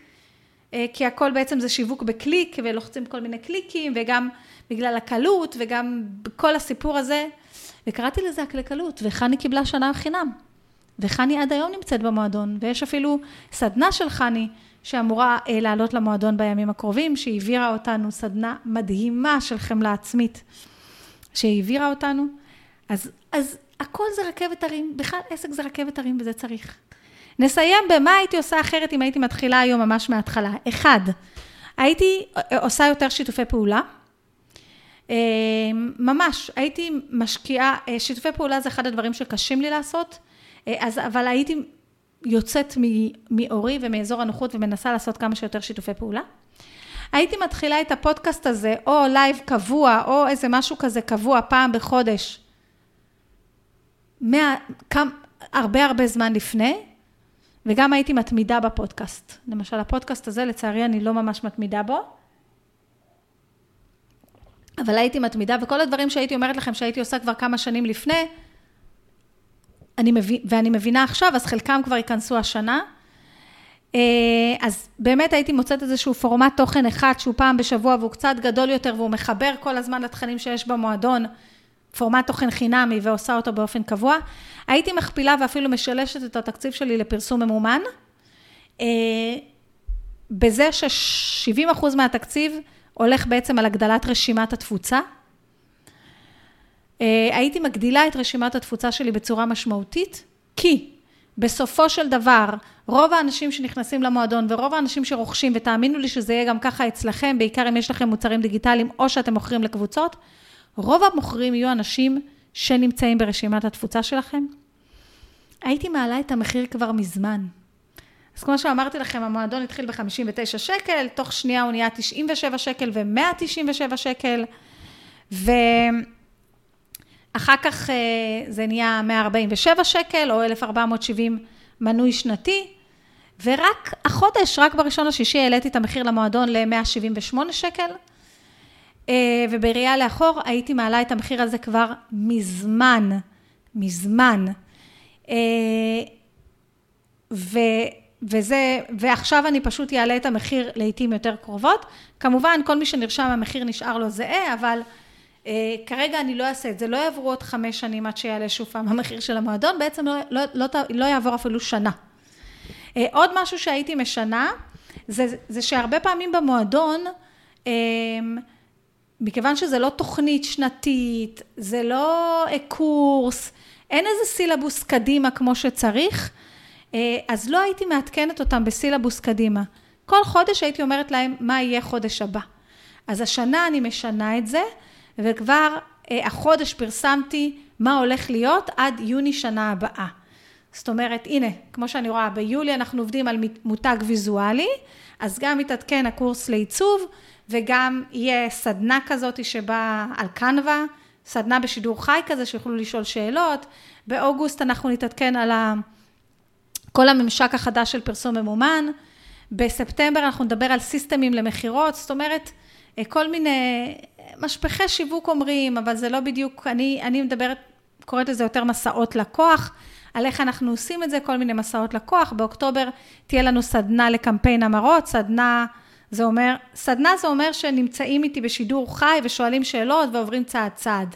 אה, כי הכל בעצם זה שיווק בקליק, ולוחצים כל מיני קליקים, וגם בגלל הקלות, וגם כל הסיפור הזה. וקראתי לזה הקלקלות, וחני קיבלה שנה חינם. וחני עד היום נמצאת במועדון, ויש אפילו סדנה של חני שאמורה אה, לעלות למועדון בימים הקרובים, שהעבירה אותנו, סדנה מדהימה של חמלה עצמית, שהעבירה אותנו. אז, אז הכל זה רכבת הרים, בכלל עסק זה רכבת הרים וזה צריך. נסיים במה הייתי עושה אחרת אם הייתי מתחילה היום ממש מההתחלה. אחד, הייתי עושה יותר שיתופי פעולה. אה, ממש, הייתי משקיעה, אה, שיתופי פעולה זה אחד הדברים שקשים לי לעשות, אה, אז, אבל הייתי יוצאת מעורי ומאזור הנוחות ומנסה לעשות כמה שיותר שיתופי פעולה. הייתי מתחילה את הפודקאסט הזה, או לייב קבוע, או איזה משהו כזה קבוע פעם בחודש, מה, כמה, הרבה הרבה זמן לפני, וגם הייתי מתמידה בפודקאסט. למשל, הפודקאסט הזה, לצערי, אני לא ממש מתמידה בו, אבל הייתי מתמידה, וכל הדברים שהייתי אומרת לכם שהייתי עושה כבר כמה שנים לפני, אני מבין, ואני מבינה עכשיו, אז חלקם כבר ייכנסו השנה. אה, אז באמת הייתי מוצאת איזשהו פורמט תוכן אחד שהוא פעם בשבוע והוא קצת גדול יותר והוא מחבר כל הזמן לתכנים שיש במועדון, פורמט תוכן חינמי ועושה אותו באופן קבוע. הייתי מכפילה ואפילו משלשת את התקציב שלי לפרסום ממומן, אה, בזה ש-70% מהתקציב הולך בעצם על הגדלת רשימת התפוצה. אה, הייתי מגדילה את רשימת התפוצה שלי בצורה משמעותית, כי בסופו של דבר, רוב האנשים שנכנסים למועדון ורוב האנשים שרוכשים, ותאמינו לי שזה יהיה גם ככה אצלכם, בעיקר אם יש לכם מוצרים דיגיטליים או שאתם מוכרים לקבוצות, רוב המוכרים יהיו אנשים שנמצאים ברשימת התפוצה שלכם. הייתי מעלה את המחיר כבר מזמן. אז כמו שאמרתי לכם, המועדון התחיל ב-59 שקל, תוך שנייה הוא נהיה 97 שקל ו-197 שקל, ו... אחר כך אה, זה נהיה 147 שקל או 1,470 מנוי שנתי, ורק החודש, רק בראשון לשישי העליתי את המחיר למועדון ל-178 שקל, ובראייה לאחור הייתי מעלה את המחיר הזה כבר מזמן, מזמן. אה, ו... וזה, ועכשיו אני פשוט אעלה את המחיר לעיתים יותר קרובות. כמובן, כל מי שנרשם, המחיר נשאר לו זהה, אבל אה, כרגע אני לא אעשה את זה, לא יעברו עוד חמש שנים עד שיעלה שוב פעם המחיר של המועדון, בעצם לא, לא, לא, לא יעבור אפילו שנה. אה, עוד משהו שהייתי משנה, זה, זה שהרבה פעמים במועדון, אה, מכיוון שזה לא תוכנית שנתית, זה לא קורס, אין איזה סילבוס קדימה כמו שצריך, אז לא הייתי מעדכנת אותם בסילבוס קדימה. כל חודש הייתי אומרת להם מה יהיה חודש הבא. אז השנה אני משנה את זה, וכבר אה, החודש פרסמתי מה הולך להיות עד יוני שנה הבאה. זאת אומרת, הנה, כמו שאני רואה, ביולי אנחנו עובדים על מותג ויזואלי, אז גם מתעדכן הקורס לעיצוב, וגם יהיה סדנה כזאת שבאה על קנווה, סדנה בשידור חי כזה, שיוכלו לשאול שאלות. באוגוסט אנחנו נתעדכן על. כל הממשק החדש של פרסום ממומן. בספטמבר אנחנו נדבר על סיסטמים למכירות, זאת אומרת, אה, כל מיני משפחי שיווק אומרים, אבל זה לא בדיוק, אני, אני מדברת, קוראת לזה יותר מסעות לקוח, על איך אנחנו עושים את זה, כל מיני מסעות לקוח. באוקטובר תהיה לנו סדנה לקמפיין המרות, סדנה, זה אומר, סדנה זה אומר שנמצאים איתי בשידור חי ושואלים שאלות ועוברים צעד צעד.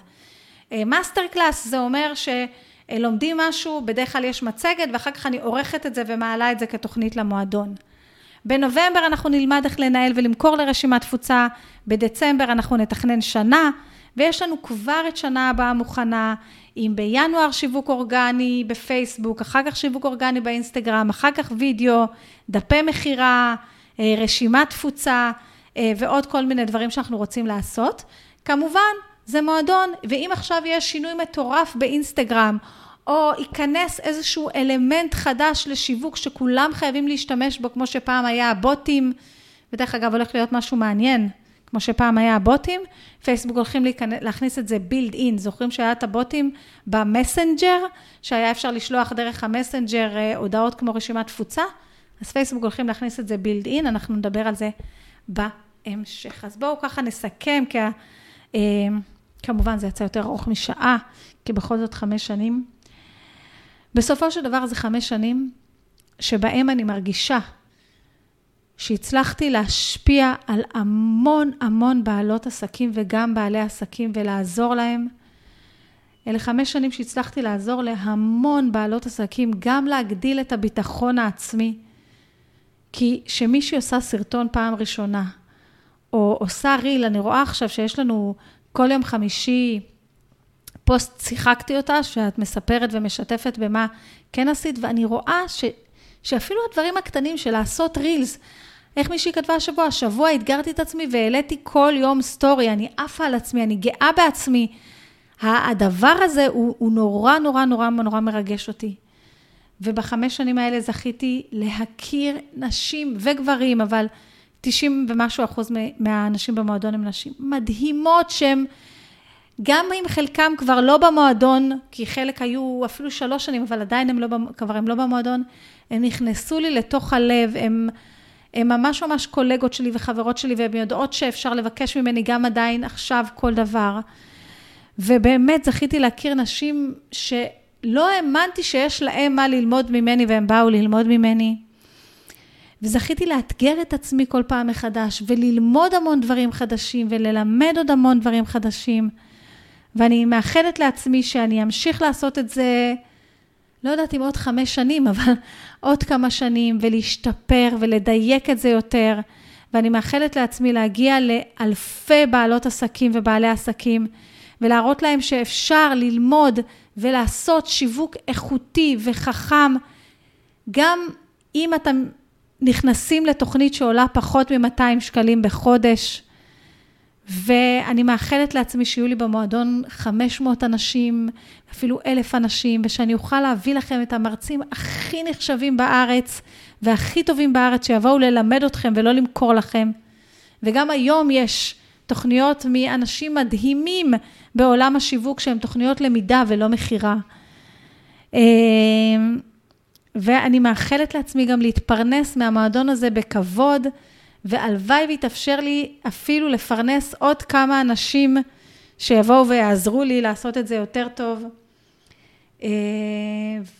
master אה, class זה אומר שלומדים משהו, בדרך כלל יש מצגת ואחר כך אני עורכת את זה ומעלה את זה כתוכנית למועדון. בנובמבר אנחנו נלמד איך לנהל ולמכור לרשימת תפוצה, בדצמבר אנחנו נתכנן שנה, ויש לנו כבר את שנה הבאה מוכנה, אם בינואר שיווק אורגני בפייסבוק, אחר כך שיווק אורגני באינסטגרם, אחר כך וידאו, דפי מכירה, רשימת תפוצה אה, ועוד כל מיני דברים שאנחנו רוצים לעשות. כמובן, זה מועדון, ואם עכשיו יש שינוי מטורף באינסטגרם, או ייכנס איזשהו אלמנט חדש לשיווק שכולם חייבים להשתמש בו, כמו שפעם היה הבוטים, ודרך אגב, הולך להיות משהו מעניין, כמו שפעם היה הבוטים, פייסבוק הולכים להיכנס, להכניס את זה built in. זוכרים שהיה את הבוטים במסנג'ר, שהיה אפשר לשלוח דרך המסנג'ר אה, הודעות כמו רשימת תפוצה? אז פייסבוק הולכים להכניס את זה בילד אין, אנחנו נדבר על זה בהמשך. אז בואו ככה נסכם, כי אה, כמובן זה יצא יותר ארוך משעה, כי בכל זאת חמש שנים. בסופו של דבר זה חמש שנים שבהם אני מרגישה שהצלחתי להשפיע על המון המון בעלות עסקים וגם בעלי עסקים ולעזור להם. אלה חמש שנים שהצלחתי לעזור להמון בעלות עסקים, גם להגדיל את הביטחון העצמי. כי כשמישהי עושה סרטון פעם ראשונה, או עושה ריל, אני רואה עכשיו שיש לנו כל יום חמישי פוסט, שיחקתי אותה, שאת מספרת ומשתפת במה כן עשית, ואני רואה ש, שאפילו הדברים הקטנים של לעשות רילס, איך מישהי כתבה השבוע? השבוע אתגרתי את עצמי והעליתי כל יום סטורי, אני עפה על עצמי, אני גאה בעצמי. הדבר הזה הוא, הוא נורא נורא נורא נורא מרגש אותי. ובחמש שנים האלה זכיתי להכיר נשים וגברים, אבל 90 ומשהו אחוז מהנשים במועדון הן נשים מדהימות שהן, גם אם חלקם כבר לא במועדון, כי חלק היו אפילו שלוש שנים, אבל עדיין הם לא, כבר הם לא במועדון, הם נכנסו לי לתוך הלב, הם... הן ממש ממש קולגות שלי וחברות שלי, והן יודעות שאפשר לבקש ממני גם עדיין עכשיו כל דבר. ובאמת זכיתי להכיר נשים שלא האמנתי שיש להן מה ללמוד ממני, והן באו ללמוד ממני. וזכיתי לאתגר את עצמי כל פעם מחדש, וללמוד המון דברים חדשים, וללמד עוד המון דברים חדשים. ואני מאחלת לעצמי שאני אמשיך לעשות את זה לא יודעת אם עוד חמש שנים, אבל עוד כמה שנים, ולהשתפר ולדייק את זה יותר. ואני מאחלת לעצמי להגיע לאלפי בעלות עסקים ובעלי עסקים, ולהראות להם שאפשר ללמוד ולעשות שיווק איכותי וחכם, גם אם אתם נכנסים לתוכנית שעולה פחות מ-200 שקלים בחודש, ואני מאחלת לעצמי שיהיו לי במועדון 500 אנשים, אפילו אלף אנשים, ושאני אוכל להביא לכם את המרצים הכי נחשבים בארץ והכי טובים בארץ, שיבואו ללמד אתכם ולא למכור לכם. וגם היום יש תוכניות מאנשים מדהימים בעולם השיווק, שהן תוכניות למידה ולא מכירה. אמ, ואני מאחלת לעצמי גם להתפרנס מהמועדון הזה בכבוד. והלוואי ויתאפשר לי אפילו לפרנס עוד כמה אנשים שיבואו ויעזרו לי לעשות את זה יותר טוב. אה,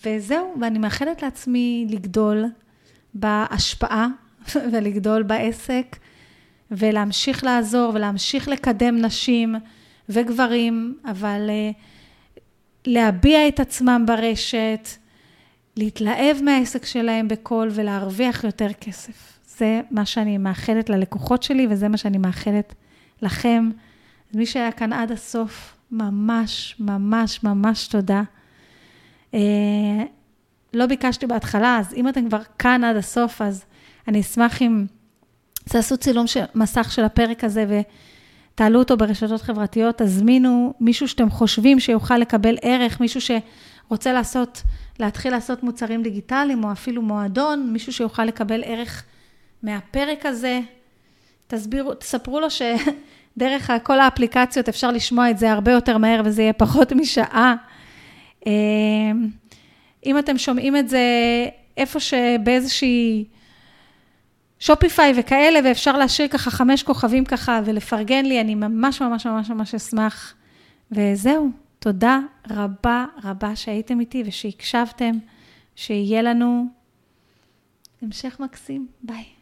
וזהו, ואני מאחלת לעצמי לגדול בהשפעה ולגדול בעסק, ולהמשיך לעזור ולהמשיך לקדם נשים וגברים, אבל אה, להביע את עצמם ברשת, להתלהב מהעסק שלהם בקול ולהרוויח יותר כסף. זה מה שאני מאחלת ללקוחות שלי, וזה מה שאני מאחלת לכם. מי שהיה כאן עד הסוף, ממש, ממש, ממש תודה. אה, לא ביקשתי בהתחלה, אז אם אתם כבר כאן עד הסוף, אז אני אשמח אם תעשו צילום של, מסך של הפרק הזה ותעלו אותו ברשתות חברתיות, תזמינו מישהו שאתם חושבים שיוכל לקבל ערך, מישהו שרוצה לעשות, להתחיל לעשות מוצרים דיגיטליים, או אפילו מועדון, מישהו שיוכל לקבל ערך מהפרק הזה. תסבירו, תספרו לו שדרך כל האפליקציות אפשר לשמוע את זה הרבה יותר מהר וזה יהיה פחות משעה. אמ, אם אתם שומעים את זה איפה שבאיזושהי שופיפיי וכאלה, ואפשר להשאיר ככה חמש כוכבים ככה ולפרגן לי, אני ממש ממש ממש ממש אשמח. וזהו, תודה רבה רבה שהייתם איתי ושהקשבתם, שיהיה לנו המשך מקסים. ביי.